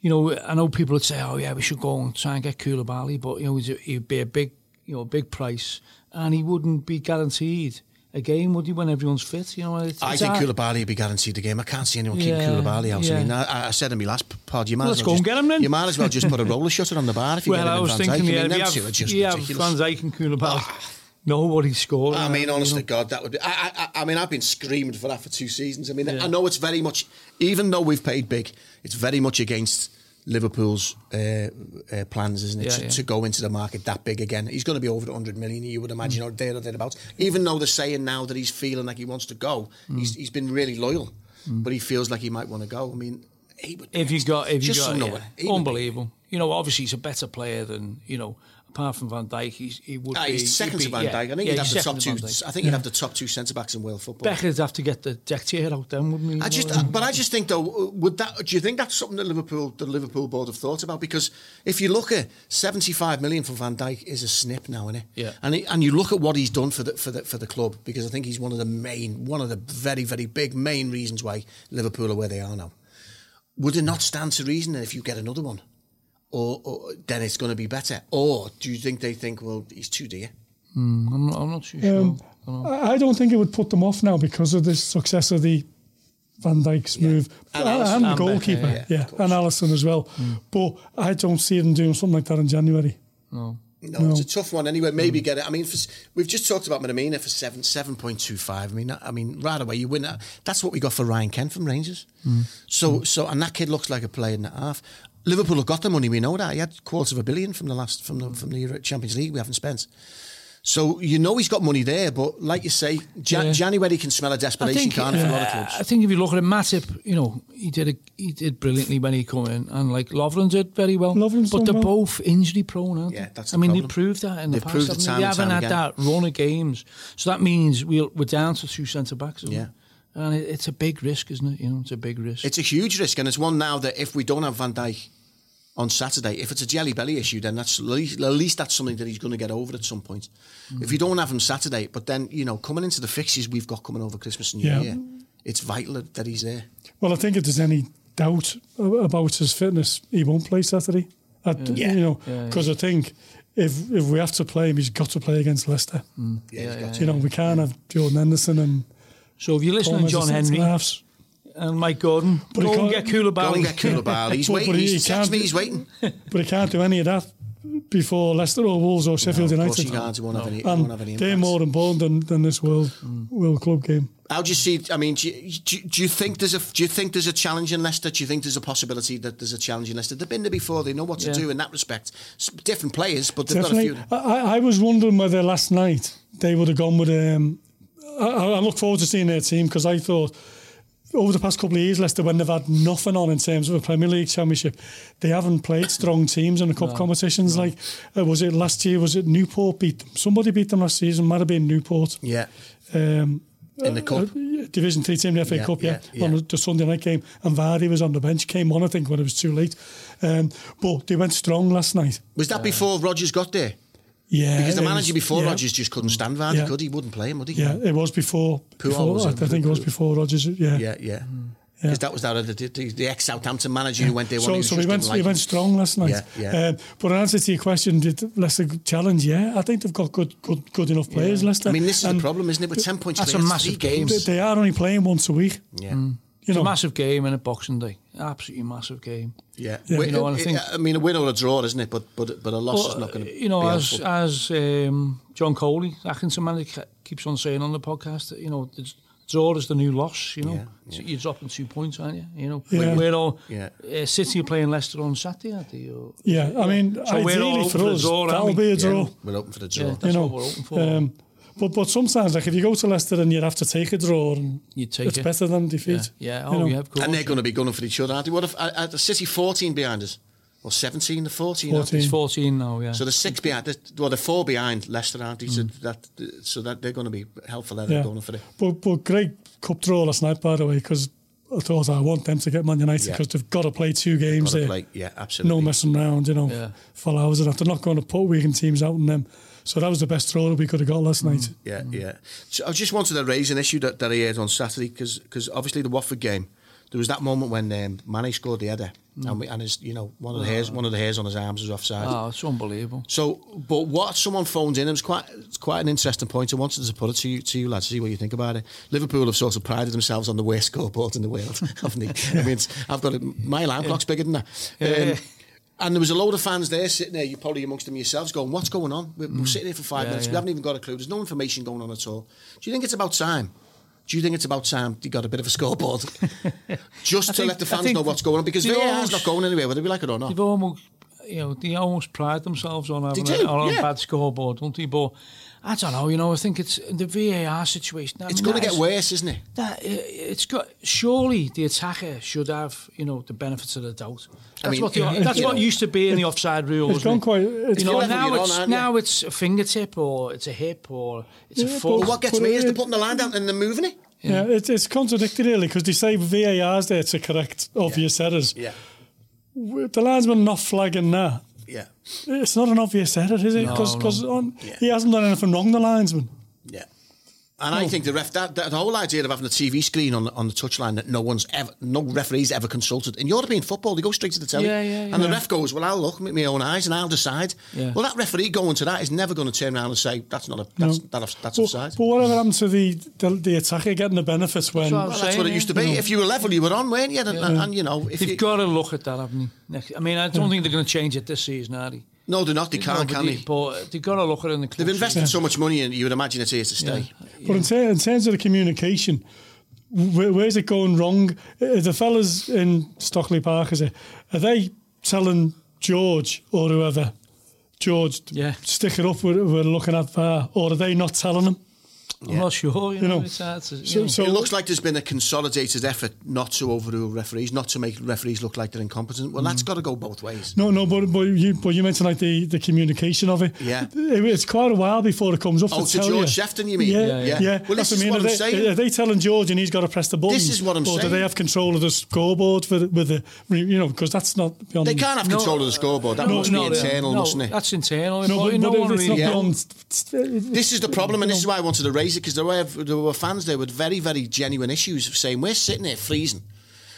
You know, I know people would say, "Oh, yeah, we should go and try and get Koulibaly," but you know, he'd be a big, you know, a big price, and he wouldn't be guaranteed a game, would he? When everyone's fit, you know, it's, I it's think. Koulibaly will be guaranteed the game. I can't see anyone Yeah, keeping Koulibaly out. yeah. I mean, I, I said in my last pod, you might Let's as well just, get him then. You might as well just put a roller shutter on the bar if you Well, get him I in was Van thinking, Dijk. I yeah, mean, we them two are have, just yeah, ridiculous. Van Dijk and Koulibaly. Ah. Nobody scored. I mean, honest you to. God, that would be. I, I, I mean, I've been screaming for that for two seasons. I mean, Yeah. I know it's very much, even though we've paid big, it's very much against Liverpool's uh, uh, plans, isn't it, Yeah, to, yeah. to go into the market that big again? He's going to be over the 100 million, you would imagine, or there or thereabouts. Even though they're saying now that he's feeling like he wants to go, Mm. he's, he's been really loyal, but he feels like he might want to go. I mean, he would. If you got, if you just got, yeah, unbelievable. You know, obviously he's a better player than you know apart from Van Dijk, he's, he would Ah, be second he'd to be- Van yeah, Dijk. I think yeah, he'd have the top two. to Van Dijk. I think he'd have the top two centre backs in world football. Becker'd have to get the deck chair out then, wouldn't he? I just, know, but I just think though, would that? Do you think that's something that Liverpool, the Liverpool board, have thought about? Because if you look at seventy-five million for Van Dijk, is a snip now, isn't it? Yeah. And he, and you look at what he's done for the for the for the club, because I think he's one of the main, one of the very very big main reasons why Liverpool are where they are now. Would it not stand to reason that if you get another one, or, or then it's going to be better? Or do you think they think, well, he's too dear? Hmm, I'm, not, I'm not too um, sure. Um, I don't. I I don't think it would put them off now because of the success of the Van Dijk's move And and, and the And goalkeeper, Becker, yeah, yeah, and Alisson as well. Hmm. But I don't see them doing something like that in January. no. No, it's a tough one anyway. Maybe hmm. get it. I mean, for, we've just talked about Minamino for seven seven point two five. I mean, I mean, right away you win that. That's what we got for Ryan Kent from Rangers. So, so, and that kid looks like a player and a half. Liverpool have got the money. We know that he had quarters of a billion from the last from the from the Champions League. We haven't spent. So you know he's got money there, but like you say, Jan- Yeah. January can smell a desperation, can't it, for a lot of clubs? I think if you look at it, Matip, you know, he did a, he did brilliantly when he came in, and like Lovren did very well. Lovren's but they're well. both injury prone, aren't Yeah, they? that's I mean, problem. they proved that in the They've past. proved it haven't time they? haven't time had again. that run of games, so that means we'll, we're down to two centre backs. Yeah. it? And it, it's a big risk, isn't it? You know, it's a big risk. It's a huge risk, and it's one now that if we don't have Van Dijk on Saturday, if it's a jelly belly issue, then that's at least, at least that's something that he's going to get over at some point. Mm. If you don't have him Saturday, but then you know coming into the fixes we've got coming over Christmas and New Yeah. Year, it's vital that that he's there. Well, I think if there's any doubt about his fitness, he won't play Saturday. I, Yeah. You know, Yeah, yeah. because I think if if we have to play him, he's got to play against Leicester. Mm. Yeah, he's got You know, we can't have Jordan Henderson and so if you're listening Thomas to John Henry centre-halves. and Mike Gordon, But he go and can't- get Koulibaly. Go and get Koulibaly. He's But- waiting. but he- he's, he tells can't me he's waiting. but he can't do any of that before Leicester or Wolves or Sheffield of course United. he can't. He won't have any- won't have any and they're more important than, than this World World Club game. How do you see? I mean, do you, do, do you think there's a do you think there's a challenge in Leicester? Do you think there's a possibility that there's a challenge in Leicester? They've been there before. They know what to Yeah. do in that respect. S- Different players, but they've Definitely. got a few. I, I- I was wondering whether last night they would have gone with. Um, I, I look forward to seeing their team because I thought over the past couple of years, Leicester, when they've had nothing on in terms of a Premier League Championship, they haven't played strong teams in the cup competitions. Like, uh, was it last year? Was it Newport beat them? Somebody beat them last season. Might have been Newport. Yeah, Um, in the cup. uh, Division Three team, the FA Yeah, Cup, yeah, yeah, on the, the Sunday night game, and Vardy was on the bench. Came on, I think, when it was too late. Um, but they went strong last night. Was that before Rodgers got there? Yeah, Because the manager was- before yeah. Rodgers just couldn't stand Vardy, Yeah. could he? Wouldn't play him, would he? Yeah, it was before. Before was I. I think it was before Rodgers. Yeah. yeah, yeah. Because that was that other, the, the, the ex Southampton manager who went there. So, he so he went, didn't he went strong last night. Yeah, yeah. Um, but in answer to your question, did Leicester challenge? Yeah, I think they've got good, good, good enough players. Leicester. I mean, this is And the problem, isn't it? With ten points, That's clear, a massive game. They, they are only playing once a week. Yeah, You It's know, a massive game in a Boxing Day. Absolutely massive game. yeah. Yeah. You know, and I it- think- I mean, a win or a draw, isn't it? But but but a loss is not going to. you know, be as helpful. as um, John Coley, Accrington manager, ke- keeps on saying on the podcast, that, you know, the draw is the new loss. You know, Yeah, So you're dropping two points, aren't you? You know, Yeah. we're all Yeah. uh, City are playing Leicester on Saturday, aren't they? Or- yeah, I mean, So we're all ideally open for for us, draw, that'll be a Yeah, draw. we're open for the draw. Yeah, that's you know, what we're open for. Um, but but sometimes, like if you go to Leicester and you have to take a draw, and You take it's it. better than defeat. yeah. you Oh, know. yeah, of course. and they're going to be gunning for each other, aren't they? What if uh, uh, the City 14 behind us? Or 17 to 14? aren't they? It's 14 now, yeah. So the six behind, the- well, the four behind Leicester, aren't they? So that, so that they're going to be helpful. there. They're Mm. Yeah. going for it. But but great cup draw last night, by the way, because I thought I want them to get Man United Yeah. because they've got to play two games Gotta there. play, yeah, absolutely. no messing around, you know, Yeah. for hours and that. They're not going to put weekend teams out on them. So that was the best throw that we could have got last night. Yeah, yeah. So I just wanted to raise an issue that, that I heard on Saturday because obviously the Watford game, there was that moment when um, Mane scored the header and, we, and his, you know, one of the hairs, one of the hairs on his arms was offside. oh, it's unbelievable. So, but what someone phones in, it was quite, it's quite an interesting point. I wanted to put it to you, to you lads, see what you think about it. Liverpool have sort of prided themselves on the worst scoreboard in the world, haven't they? I mean, I've got a, my alarm clock's bigger than that. Um, and there was a load of fans there sitting there, you probably amongst them yourselves, going, "What's going on? We're, we're mm. sitting here for five Yeah, minutes. We haven't even got a clue. There's no information going on at all. Do you think it's about time? Do you think it's about time they got a bit of a scoreboard, just to think- let the fans know what's going on? Because VAR's not going anywhere, whether we like it or not. They've almost, you know, they almost pride themselves on having a, on a bad scoreboard, don't they? But I don't know. You know, I think it's the VAR situation. I It's mean, going to get is- worse, isn't it? That uh, it's got surely the attacker should have you know the benefits of the doubt. That's mean, what the, it- that's what know, used to be in the offside rule. It's wasn't gone quite. It's You know, now you're on, it's you? now it's a fingertip or it's a hip or it's Yeah, a but foot. But what gets me is it- they're putting the line down and they're moving it. Yeah, it's, it's contradictory really because they say VAR's there to correct obvious errors. Yeah. The linesman not flagging that. Yeah. It's not an obvious error, is it? No, Because no. Yeah. he hasn't done anything wrong, the linesman. Yeah. And I hmm. think the ref that, that the whole idea of having a TV screen on on the touchline that no one's ever no referees ever consulted in European football they go straight to the telly Yeah, yeah, and the ref goes well I'll look with my own eyes and I'll decide Yeah. well that referee going to that is never going to turn around and say that's not a that's No. that, that's But, offside but whatever happened to the, the the attacker getting the benefits when what I was well, that's what it used to yeah. be if you were level you were on weren't you and, and, and, you know if They've you, got to look at that, haven't they? I mean, I don't think they're going to change it this season, are they? No they're not they can't but can they- they But they've got to look at it in the club. they've invested so much money and you would imagine it's here to stay But in, ter- in terms of the communication, where, where's it going wrong? Uh, The fellas in Stockley Park, is it? Are they telling George or whoever, George, Yeah. stick it up, we're, we're looking at VAR, or are they not telling him? I'm not sure. You, You know, know, it's hard to, you so- know. so- it looks like there's been a consolidated effort not to overrule referees, not to make referees look like they're incompetent. Well, Mm. that's got to go both ways. No, no, but but you but you mentioned like the, the communication of it. Yeah. It- it's quite a while before it comes up Oh, to to tell George you. Shefton, you mean? Yeah, Yeah, yeah. yeah. Well, That's this is I mean. what are, I'm they, saying. are they telling George and he's got to press the button? This is what I'm or do they have control of the scoreboard for the, with the you know because that's not beyond. They can't have control of the scoreboard. That No, must no, be internal, no, mustn't it? That's internal. No, No, but, no but one it's not beyond. This is the problem, and this is why I wanted to raise because there were there were fans there with very very genuine issues of saying we're sitting here freezing,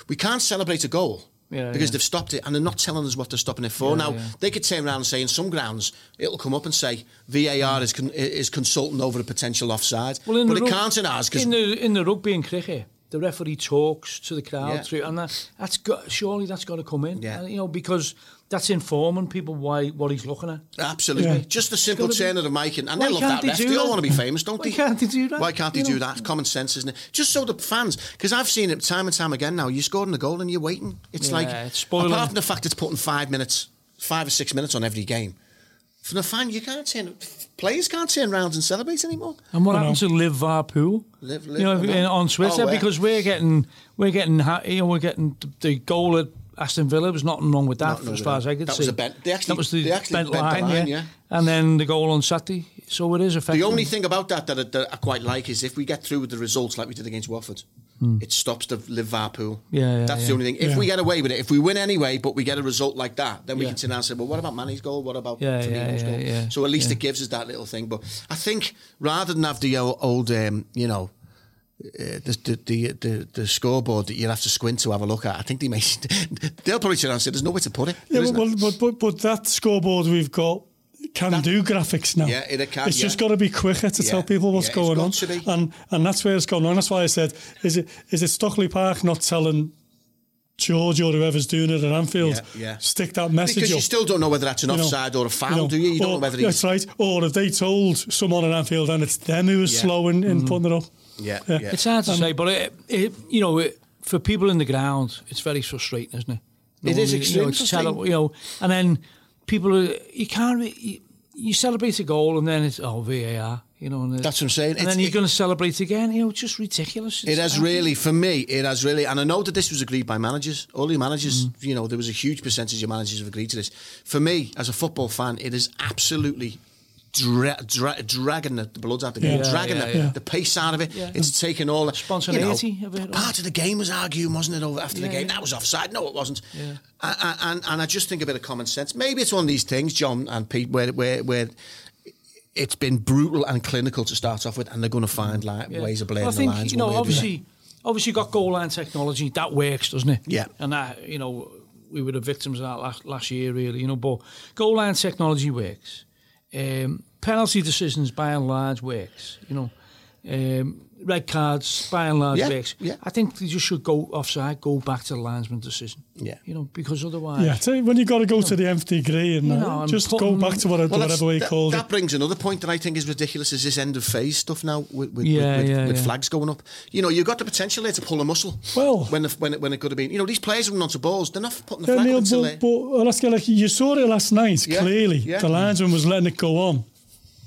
we can't celebrate a goal. Yeah, because yeah. they've stopped it and they're not telling us what they're stopping it for. Yeah, now they could turn around and say in some grounds it'll come up and say VAR is con- is consulting over a potential offside, Well, in but the it rug- can't in ours because in the in the rugby and cricket, the referee talks to the crowd through, and that, that's got surely that's got to come in. Yeah. Uh, you know, because that's informing people why what he's looking at. Absolutely. Yeah. Just a simple turn of the mic. And, and they love that they ref. do They all that? want to be famous, don't Why they? can't they do that? Why can't they You do know? that? Common sense, isn't it? Just so the fans, because I've seen it time and time again now. You scored in a goal and you're waiting. It's Yeah, like, it's spoiling. apart from the fact it's putting five minutes, five or six minutes on every game, for the fan, you can't turn, players can't turn around and celebrate anymore. And what I happened to Liverpool? Live- you live- know, I know. on Twitter Oh, because we're getting we're getting ha- you know we're getting the- the goal at Aston Villa. was nothing wrong with that Nothing as far as I could That see. was a bent- they actually- that was the they actually bent, bent the line, line, yeah. yeah. And then the goal on Saturday. So it is effective. The only thing about that that, I- that I quite like is if we get through with the results like we did against Watford, it stops the Liverpool. Hmm. Yeah, yeah, That's yeah. the only thing. If Yeah. we get away with it, if we win anyway, but we get a result like that, then we Yeah. can sit down and say, well, what about Mane's goal? What about Yeah, Firmino's yeah, goal? yeah, yeah. So at least Yeah. it gives us that little thing. But I think rather than have the old, old um, you know, uh, the, the, the the the scoreboard that you have to squint to have a look at. I think they may they'll probably sit down and say, "There's nowhere to put it." Yeah, isn't but, but, but, but that scoreboard we've got can do graphics now. Yeah, it can, It's just got to be quicker to Yeah, tell people what's yeah, going on, and and that's where it's going on. That's why I said, is it is it Stockley Park not telling George or whoever's doing it at Anfield Yeah, yeah. stick that message because you still don't know whether that's an you know, offside or a foul, you know, do you? You don't know whether he's that's right. Or if they told someone at Anfield and it's them who was Yeah. slow in, in putting it up. Yeah, Yeah. yeah. It's hard to say, but it, it, you know, it, for people in the ground, it's very frustrating, isn't it? It is you know, extremely it's frustrating. terrible, you know, and then people, are, you can't, you, you celebrate a goal and then it's oh VAR, you know, and it- That's what I'm saying. And It's- then you're it- going to celebrate again, you know, it's just ridiculous. It has absolutely- really, for me, it has really, and I know that this was agreed by managers. All the managers, Mm. you know, there was a huge percentage of managers have agreed to this. For me, as a football fan, it is absolutely dra- dra- dragging the, blood out of the game, Yeah, dragging yeah, the, yeah. the pace out of it. It's taken all the Spontaneity You know, of it part of the game was arguing, wasn't it? Over after the game, that was offside. No, it wasn't. And, and and I just think a bit of common sense. Maybe it's one of these things, John and Pete, where where where. It's been brutal and clinical to start off with, and they're going to find like, ways of blurring Well, I think, the lines. You know, one way or the obviously, obviously, got goal line technology that works, doesn't it? Yeah. And that, you know, we were the victims of that last, last year, really. You know, but goal line technology works. Um, penalty decisions, by and large, works. You know, um, red cards, by and large, Yeah, works. yeah. I think they just should go offside, go back to the linesman decision. Yeah. You know, because otherwise, Yeah, so when you've got to go to the empty grey and, You know, and just go back to what, Well, whatever we that, called that it. brings another point that I think is ridiculous is this end of phase stuff now with, with, Yeah, with, with, yeah, with yeah. flags going up. You know, you've got the potential there to pull a muscle. Well- when the, when it, when it could have been, you know, these players run onto balls, they're not putting the Yeah, flag Neil, up until but, they. but well, let's get like you saw it last night. Yeah, Clearly, yeah. the linesman was letting it go on.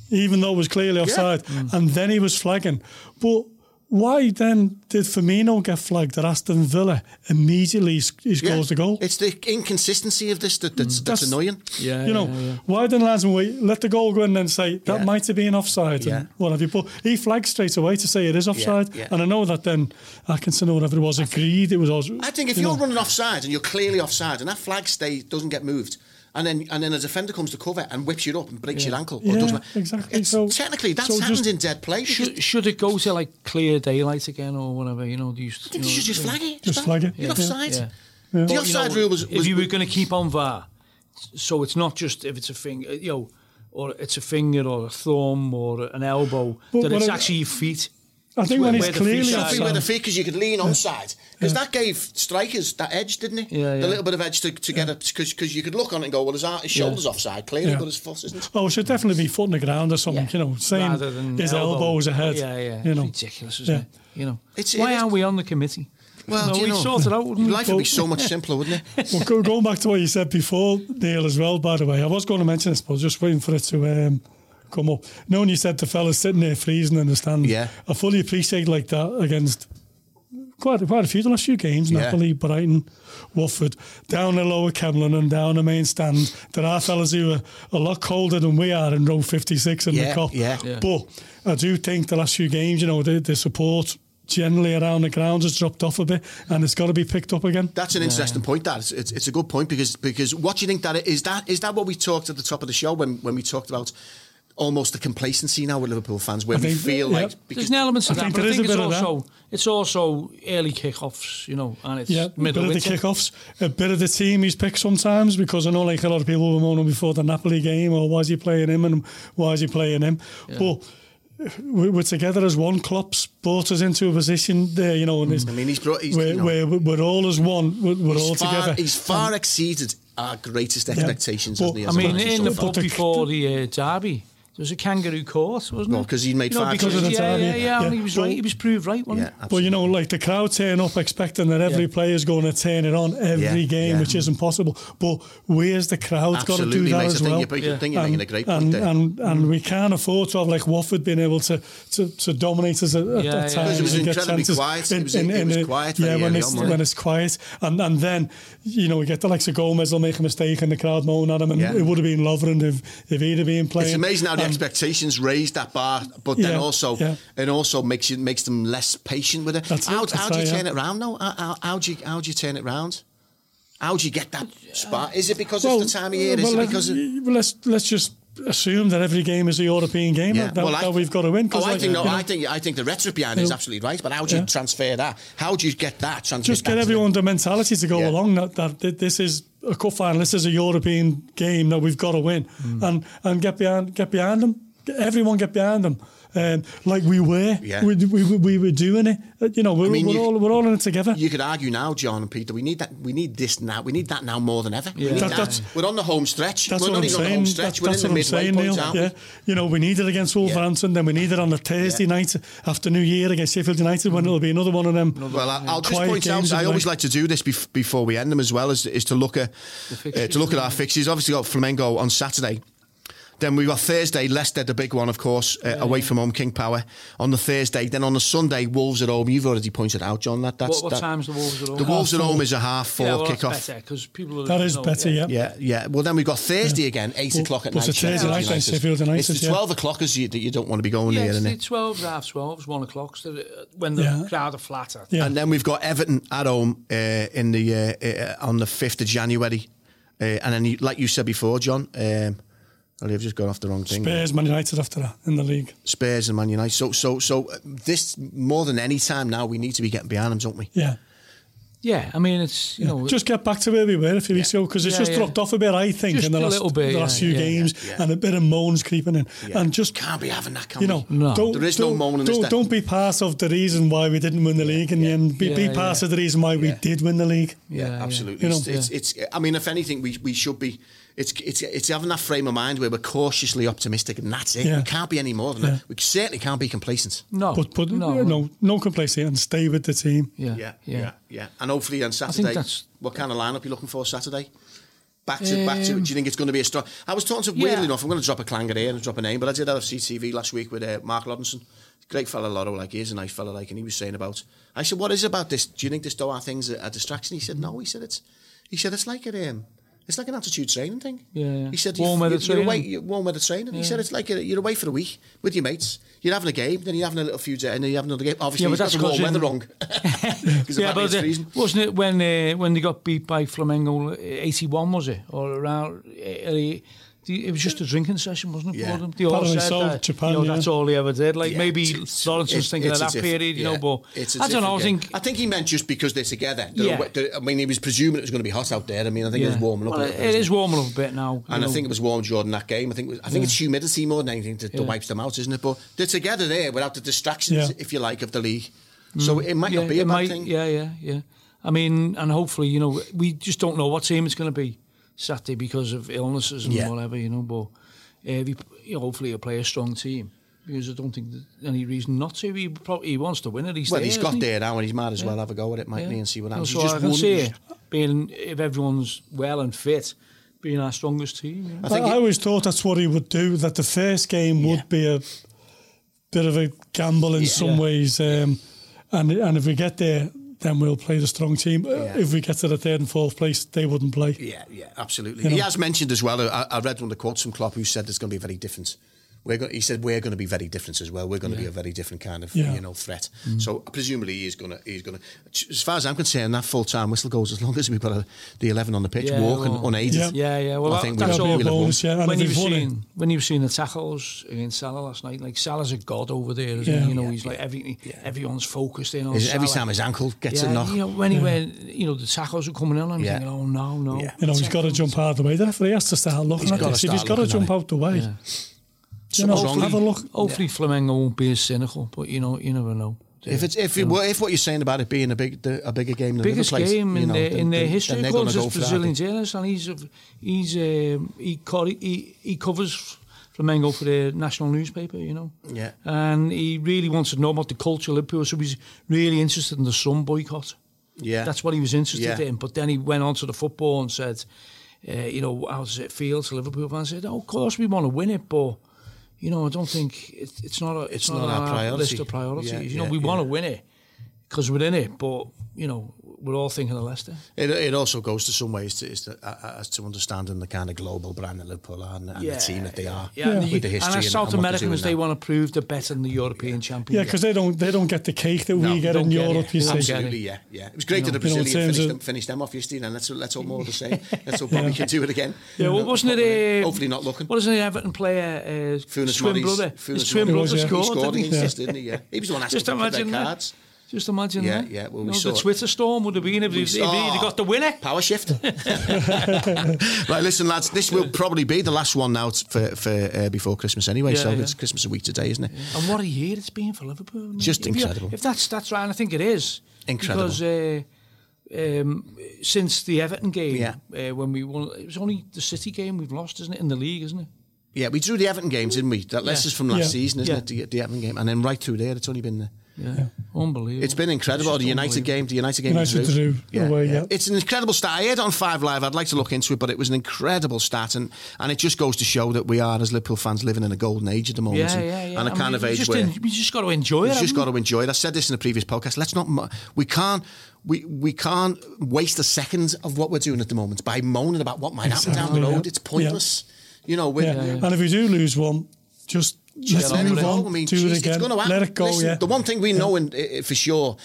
Even though it was clearly offside, mm. and then he was flagging. But why then did Firmino get flagged at Aston Villa immediately? He sc- he scores the goal. It's the inconsistency of this that, that's, mm. that's, That's- annoying. Yeah, you know, yeah, yeah. why didn't Lansman wait, let the goal go in and then say that Yeah. might have been offside Yeah. and what have you? But he flagged straight away to say it is offside. yeah. And I know that then Atkinson or whatever it was agreed it was also. I think if you you're know, running offside and you're clearly offside and that flag stay doesn't get moved, and then and then a defender comes to cover and whips you up and breaks your ankle, or Yeah, doesn't exactly. It's, So- technically, that's so happened in dead play. Should, should it go to like clear daylight again or whatever? You know, do you, I think you should just flag it. Just Stop. flag it, You're yeah. offside. Yeah. The But, you offside know, rule was, was if you were going to keep on VAR, so it's not just if it's a finger, you know, or it's a finger or a thumb or an elbow, But that it's I- actually your feet. I think when where he's the feet clearly are. Something with the offside. feet because you could lean on onside because that gave strikers that edge, didn't it? Yeah, yeah. The little bit of edge to, to get it because because you could look on it and go, well, his, ar- his shoulders offside clearly, Yeah. but his foot isn't. Oh, it should definitely be foot in the ground or something, Yeah. you know, saying Rather than his elbow. elbows ahead. Yeah, yeah. You know. It's ridiculous, isn't Yeah. it? You know, It's- why it is- aren't we on the committee? Well, no, we know, sort it out, wouldn't we? life would be so much simpler, wouldn't it? well, going back to what you said before, Neil, as well, by the way, I was going to mention this, but I was just waiting for it to um, come up. Knowing you said the fellas sitting there freezing in the stand, Yeah. I fully appreciate like that against quite, quite a few, the last few games, Yeah. Napoli, Brighton, Watford, down the lower Kemlyn and down the main stand. There are fellas who are a lot colder than we are in row 56 in Yeah, the Kop. yeah. Yeah. But I do think the last few games, you know, the, the support generally around the ground has dropped off a bit and it's got to be picked up again. That's an interesting point. That it's, it's, it's a good point because because what do you think that it is? That is that what we talked at the top of the show when when we talked about almost the complacency now with Liverpool fans, where I we feel yeah. like There's because an element I of that, think but there I is think a it's bit of that. also it's also early kickoffs, you know, and it's Yeah, a bit middle of the winter. kickoffs, a bit of the team he's picked sometimes because I know like a lot of people were moaning before the Napoli game or why is he playing him and why is he playing him? But we- we're together as one. Klopp's brought us into a position there, you know, and it's, I mean he's brought he's, where, you know, where we're all as one. We're, we're all far, together. He's far exceeded our greatest expectations. But- hasn't he, I mean, in so the far? pub before the uh, derby, there was a kangaroo court, wasn't Well, it? 'cause he'd made no, five because Because of the yeah, derby, yeah, yeah, yeah. and he was Well- right. He was proved right, wasn't yeah, he? But you know, like the crowd turn up expecting that every Yeah. player's going to turn it on every Yeah, game, yeah. which isn't possible. But where's the crowd got to do Absolutely, that mate. as I think well? you're, I think you're making a great point and, there. and and we can't afford to have like Watford being able to to, to dominate us at, at, Yeah, at yeah. times. Because it was incredibly chances quiet. It was- it was quiet Yeah, when it's on, when it's quiet, and and then you know we get the likes of Gomez will make a mistake and the crowd moan at him, and Yeah. it would have been Lovren if if he'd have been playing. It's amazing how the And- expectations raise that bar, but then Yeah, also yeah. it also makes you makes them less patient with it. That's it, how that's how do you turn it around though? How, how, how do you how do you turn it round? How do you get that spot? Is it because well, it's the time of year? Is well, it because of, well, let's let's just assume that every game is a European game that, that, that we've got to win. Oh, I like, think no, you know, I think I think the rhetoric behind it is absolutely right. But how do you Yeah. transfer that? How do you get that? Transfer just get everyone the mentality to go Yeah. along that, that th- this is a cup final, this is a European game that we've got to win, Mm. and and get behind get behind them. Everyone get behind them. Um, like we were, Yeah. we, we, we, we were doing it. Uh, You know, we're, mean, we're you- all we're all in it together. You could argue now, John and Peter, we need that. We need this now. We need that now more than ever. We Yeah. need That- that. that's- We're on the home stretch. That's we're what not I'm even on the saying. home That- stretch. we're that's in the what I'm midway saying, point, Neil. aren't? Yeah, you know, we need it against Wolverhampton, then we need it on the Thursday Yeah. night after New Year against Sheffield United when it'll be another one of them. Well, I- I'll just point out. I always like. like to do this before we end them as well, is, is to look at uh, to look at our fixtures. Obviously, got Flamengo on Saturday. Then we've got Thursday, Leicester, the big one, of course, uh, away from home, King Power on the Thursday. Then on the Sunday, Wolves at home. You've already pointed out, John. That that's What, what that, time's the Wolves at home? The Wolves at home is a half four yeah, well, kick that's off. better because people. That is know, better, yeah. Yeah, yeah. Well, then we've got Thursday again, eight Well, o'clock at plus night. a Thursday Sheffield night against Sheffield United, It's the yeah. twelve o'clockers you, that you don't want to be going Yeah, near, it's isn't the it? 12, half 12, 1 o'clock, so when the Yeah. crowd are flatter. Yeah. And then we've got Everton at home uh, in the uh, uh, on the fifth of January, uh, and then you, like you said before, John. Um, well, you've just gone off the wrong thing. Spurs, Man United after that in the league. Spurs and Man United. So, so, so uh, this more than any time now, we need to be getting behind them, don't we? Yeah. Yeah, I mean, it's, you know. just get back to where we were a few weeks ago because it's Yeah, just yeah. dropped off a bit, I think, Just in the last, bit, the last yeah, few yeah, games, yeah, yeah. and a bit of moans creeping in, and just Can't be having that, can you know. No. don't, There is no don't- moaning, is Don't, there? don't be part of the reason why we didn't win the league in the end. Be, be part yeah. of the reason why we did win the league. Yeah, Yeah, yeah. absolutely. You know, it's, it's, it's. I mean, if anything, we we should be. It's it's it's having that frame of mind where we're cautiously optimistic, and that's it. Yeah. We can't be any more than Yeah. that. We certainly can't be complacent. no. But but no, no, no, complacency and stay with the team. Yeah, Yeah, yeah, yeah. And hopefully on think Saturday, that's- what kind of lineup you looking for Saturday? Back to back to. Um, Do you think it's going to be a strong? I was talking to yeah. weirdly enough. I'm going to drop a clanger here and drop a name, but I did have CTV last week with uh, Mark Lawrenson. Great fella, Lawro, like he is a nice fella, like, and he was saying about. I said, "What is about this? Do you think this Doha thing's a, a distraction?" He said, "No." He said, "It's." He said, "It's like a um, it's like an altitude training thing." Yeah, yeah. He said, Warm you, weather you're away, training. you're warm weather training. He said, "It's like a, you're away for a week with your mates. You're having a game, then you're having a little few days, and then you're having another game. Obviously, Yeah, but that's warm weather wrong. yeah, but uh, wasn't it when uh, when they got beat by Flamengo, eighty one was it or around? Uh, it was just a drinking session, wasn't it? Yeah. For them? They all said so, that, Japan, you know, yeah. that's all he ever did. Like Yeah, maybe it's- Lawrence was thinking of that diff- period, you know. But it's a I don't know. I think. I think he meant just because they're together. They're Yeah. awa- they're- I mean, he was presuming it was going to be hot out there. I mean, I think it was warming up. Well, a it, little it bit, warming up a bit now. you And I think it was warm during that game. I think was, I think it's humidity more than anything that, that Yeah. wipes them out, isn't it? But they're together there without the distractions, Yeah. if you like, of the league. Mm. So it might yeah, not be a bad thing. Yeah, yeah, yeah. I mean, and hopefully, you know, we just don't know what team it's going to be Saturday because of illnesses and Yeah. whatever, you know. But uh, we, you know, hopefully, he'll play a strong team because I don't think there's any reason not to. He probably he wants to win it. He's Well, there, he's got he? there now, and he might as well have a go at it, mightn't Yeah. he, and see what You know, happens. so He just I can won- see being if everyone's well and fit, being our strongest team. you know. I I, think I it- always thought that's what he would do. That the first game Yeah. would be a bit of a gamble in some Yeah. ways, um, and and if we get there, then we'll play the strong team. Uh, Yeah. If we get to the third and fourth place, they wouldn't play. Yeah, yeah, absolutely. You He know. has mentioned as well. I, I read one of the quotes from Klopp who said there's going to be very different. We're going, he said we're going to be very different as well. We're going to be a very different kind of Yeah. you know threat. Mm. So uh, presumably he is going to he's going to. As far as I'm concerned, that full time whistle goes as long as we've got a, the eleven on the pitch Yeah, walking well, unaided. Yeah. Yeah, yeah. Well, I think that's That'll all. be we'll have bonus, yeah. And when you we've were won it- seeing when you were seeing the tackles against Salah last night, like Salah's a god over there. Isn't Yeah. You know, Yeah, he's like every everyone's focused in on Is- Every time his ankle gets yeah, a knock. You know, when he went, you know, the tackles were coming in, I'm Yeah. thinking, oh no, no. Yeah. You know, he's got to jump out of the way. The he has to start looking at gotta this. If he's start got to jump it. out the way, Yeah. You know, Something's have a look. Hopefully, Flamengo won't be as cynical, but you know, you never know. If it's if, it, were- if what you're saying about it being a big the, a bigger game than biggest another place, game you in, know, their, in their history, then of course, is go. Brazilian journalist, and he's he's um, he, co- he he covers Flamengo for the national newspaper, you know. Yeah. And he really wants to know about the culture of Liverpool, so he's really interested in the Sun boycott. Yeah, That's what he was interested Yeah. in. But then he went on to the football and said, uh, you know, how does it feel to Liverpool fans? I said, oh, of course we want to win it, but you know, I don't think it, it's not a it's, It's not, not our our priority. list of priorities. Yeah, you know, yeah, we want to win it because we're in it, but you know, we're all thinking of Leicester. It, it also goes to some ways to, is to, uh, as to understanding the kind of global brand that Liverpool are and, and the team that they are. Yeah, and, with the, the history and as South and they're Americans, they want to prove they're better than the European champion. Yeah, because they don't they don't get the cake that No, we get in get Europe. it. You Don't see. Absolutely, yeah, yeah. It was great that the You know, in Brazilian terms finished, of- them, finished them off yesterday, and let's let's all more the same. Let's hope we can do it again. Yeah, well, wasn't it? Uh, Hopefully not looking. What is it? Everton player, uh, Funes twin brother. Funes His twin Mori. brother He was, yeah. scored. He scored didn't he? against us, didn't he? Yeah. He was the one asking Just for red imagine that. cards. Just imagine Yeah, that. yeah, well, You we know, saw the it. Twitter storm would have been if, We if, if he'd got the winner. Power shift. right, listen, lads. This will probably be the last one now for for uh, before Christmas anyway. Yeah, so yeah. it's Christmas a week today, isn't it? And what a year it's been for Liverpool. I Just if incredible. if that's that's right, and I think it is. Incredible. Because uh, um, since the Everton game, Yeah. uh, when we won, it was only the City game we've lost, isn't it, in the league, isn't it? Yeah, we drew the Everton games, didn't we? That Leicester's from last Yeah. season, isn't Yeah. it? The, the Everton game, and then right through there, it's only been the. Yeah, unbelievable. It's been incredible. It's The United game, the United game, we United drew away, yeah. It's an incredible start. I heard it on Five Live. I'd like to look into it, but it was an incredible start, and, and it just goes to show that we are, as Liverpool fans, living in a golden age at the moment, Yeah, and, yeah, yeah. and a I kind mean, of age just where en- we just got to enjoy it. We've just got to enjoy it. I said this in a previous podcast. Let's not. We can't. We we can't waste a second of what we're doing at the moment by moaning about what might happen down the road. yeah. It's pointless. You know. We're, yeah. And if we do lose one, just Just let's it move go. on. I mean, do geez, it it's gonna happen. Let it go. Listen, yeah. The one thing we know in, for sure,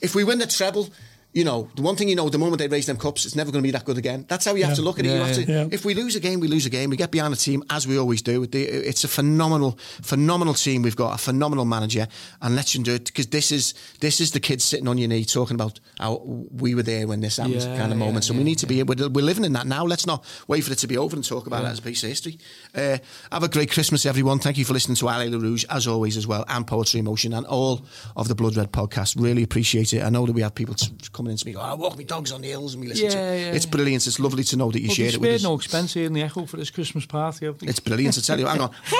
if we win the treble, you know, the one thing you know, the moment they raise them cups, it's never going to be that good again. That's how you have to look at it. Yeah, you have to, yeah. Yeah. If we lose a game, we lose a game. We get behind the team as we always do. It's a phenomenal, phenomenal team we've got, a phenomenal manager, and let's do it because this is this is the kids sitting on your knee talking about how we were there when this happened, Yeah, kind of yeah, so yeah, we need to be. We're, we're living in that now. Let's not wait for it to be over and talk about it as a piece of history. Uh, have a great Christmas, everyone. Thank you for listening to Alley Rouge as always as well, and Poetry Emotion, and all of the Blood Red podcast. Really appreciate it. I know that we have people t- coming into me, go, I walk my dogs on the hills, and we listen to Yeah, it. yeah, It's yeah. brilliant. It's lovely to know that you Well, shared it with spared us. no expense here in the Echo for this Christmas party. It's brilliant to tell you. Hang on.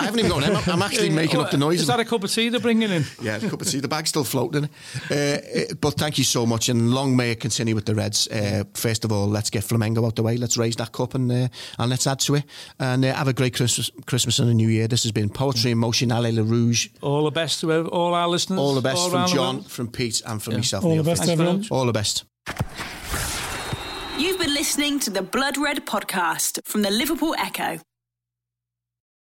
I haven't even gone in. I'm, I'm actually making up the noise. Is that a cup of tea they're bringing in? Yeah, a cup of tea. The bag's still floating. Uh, but thank you so much, and long may it continue with the Reds. Uh, first of all, let's get Flamengo out the way. Let's raise that cup and uh, and let's add to it. And uh, have a great Christmas, Christmas and a New Year. This has been Poetry in Motion, Ale La Rouge. All the best to all our listeners. All the best all from John, from Pete, and from myself. All the Neil. best, Thanks everyone. Much. All the best. You've been listening to the Blood Red podcast from the Liverpool Echo.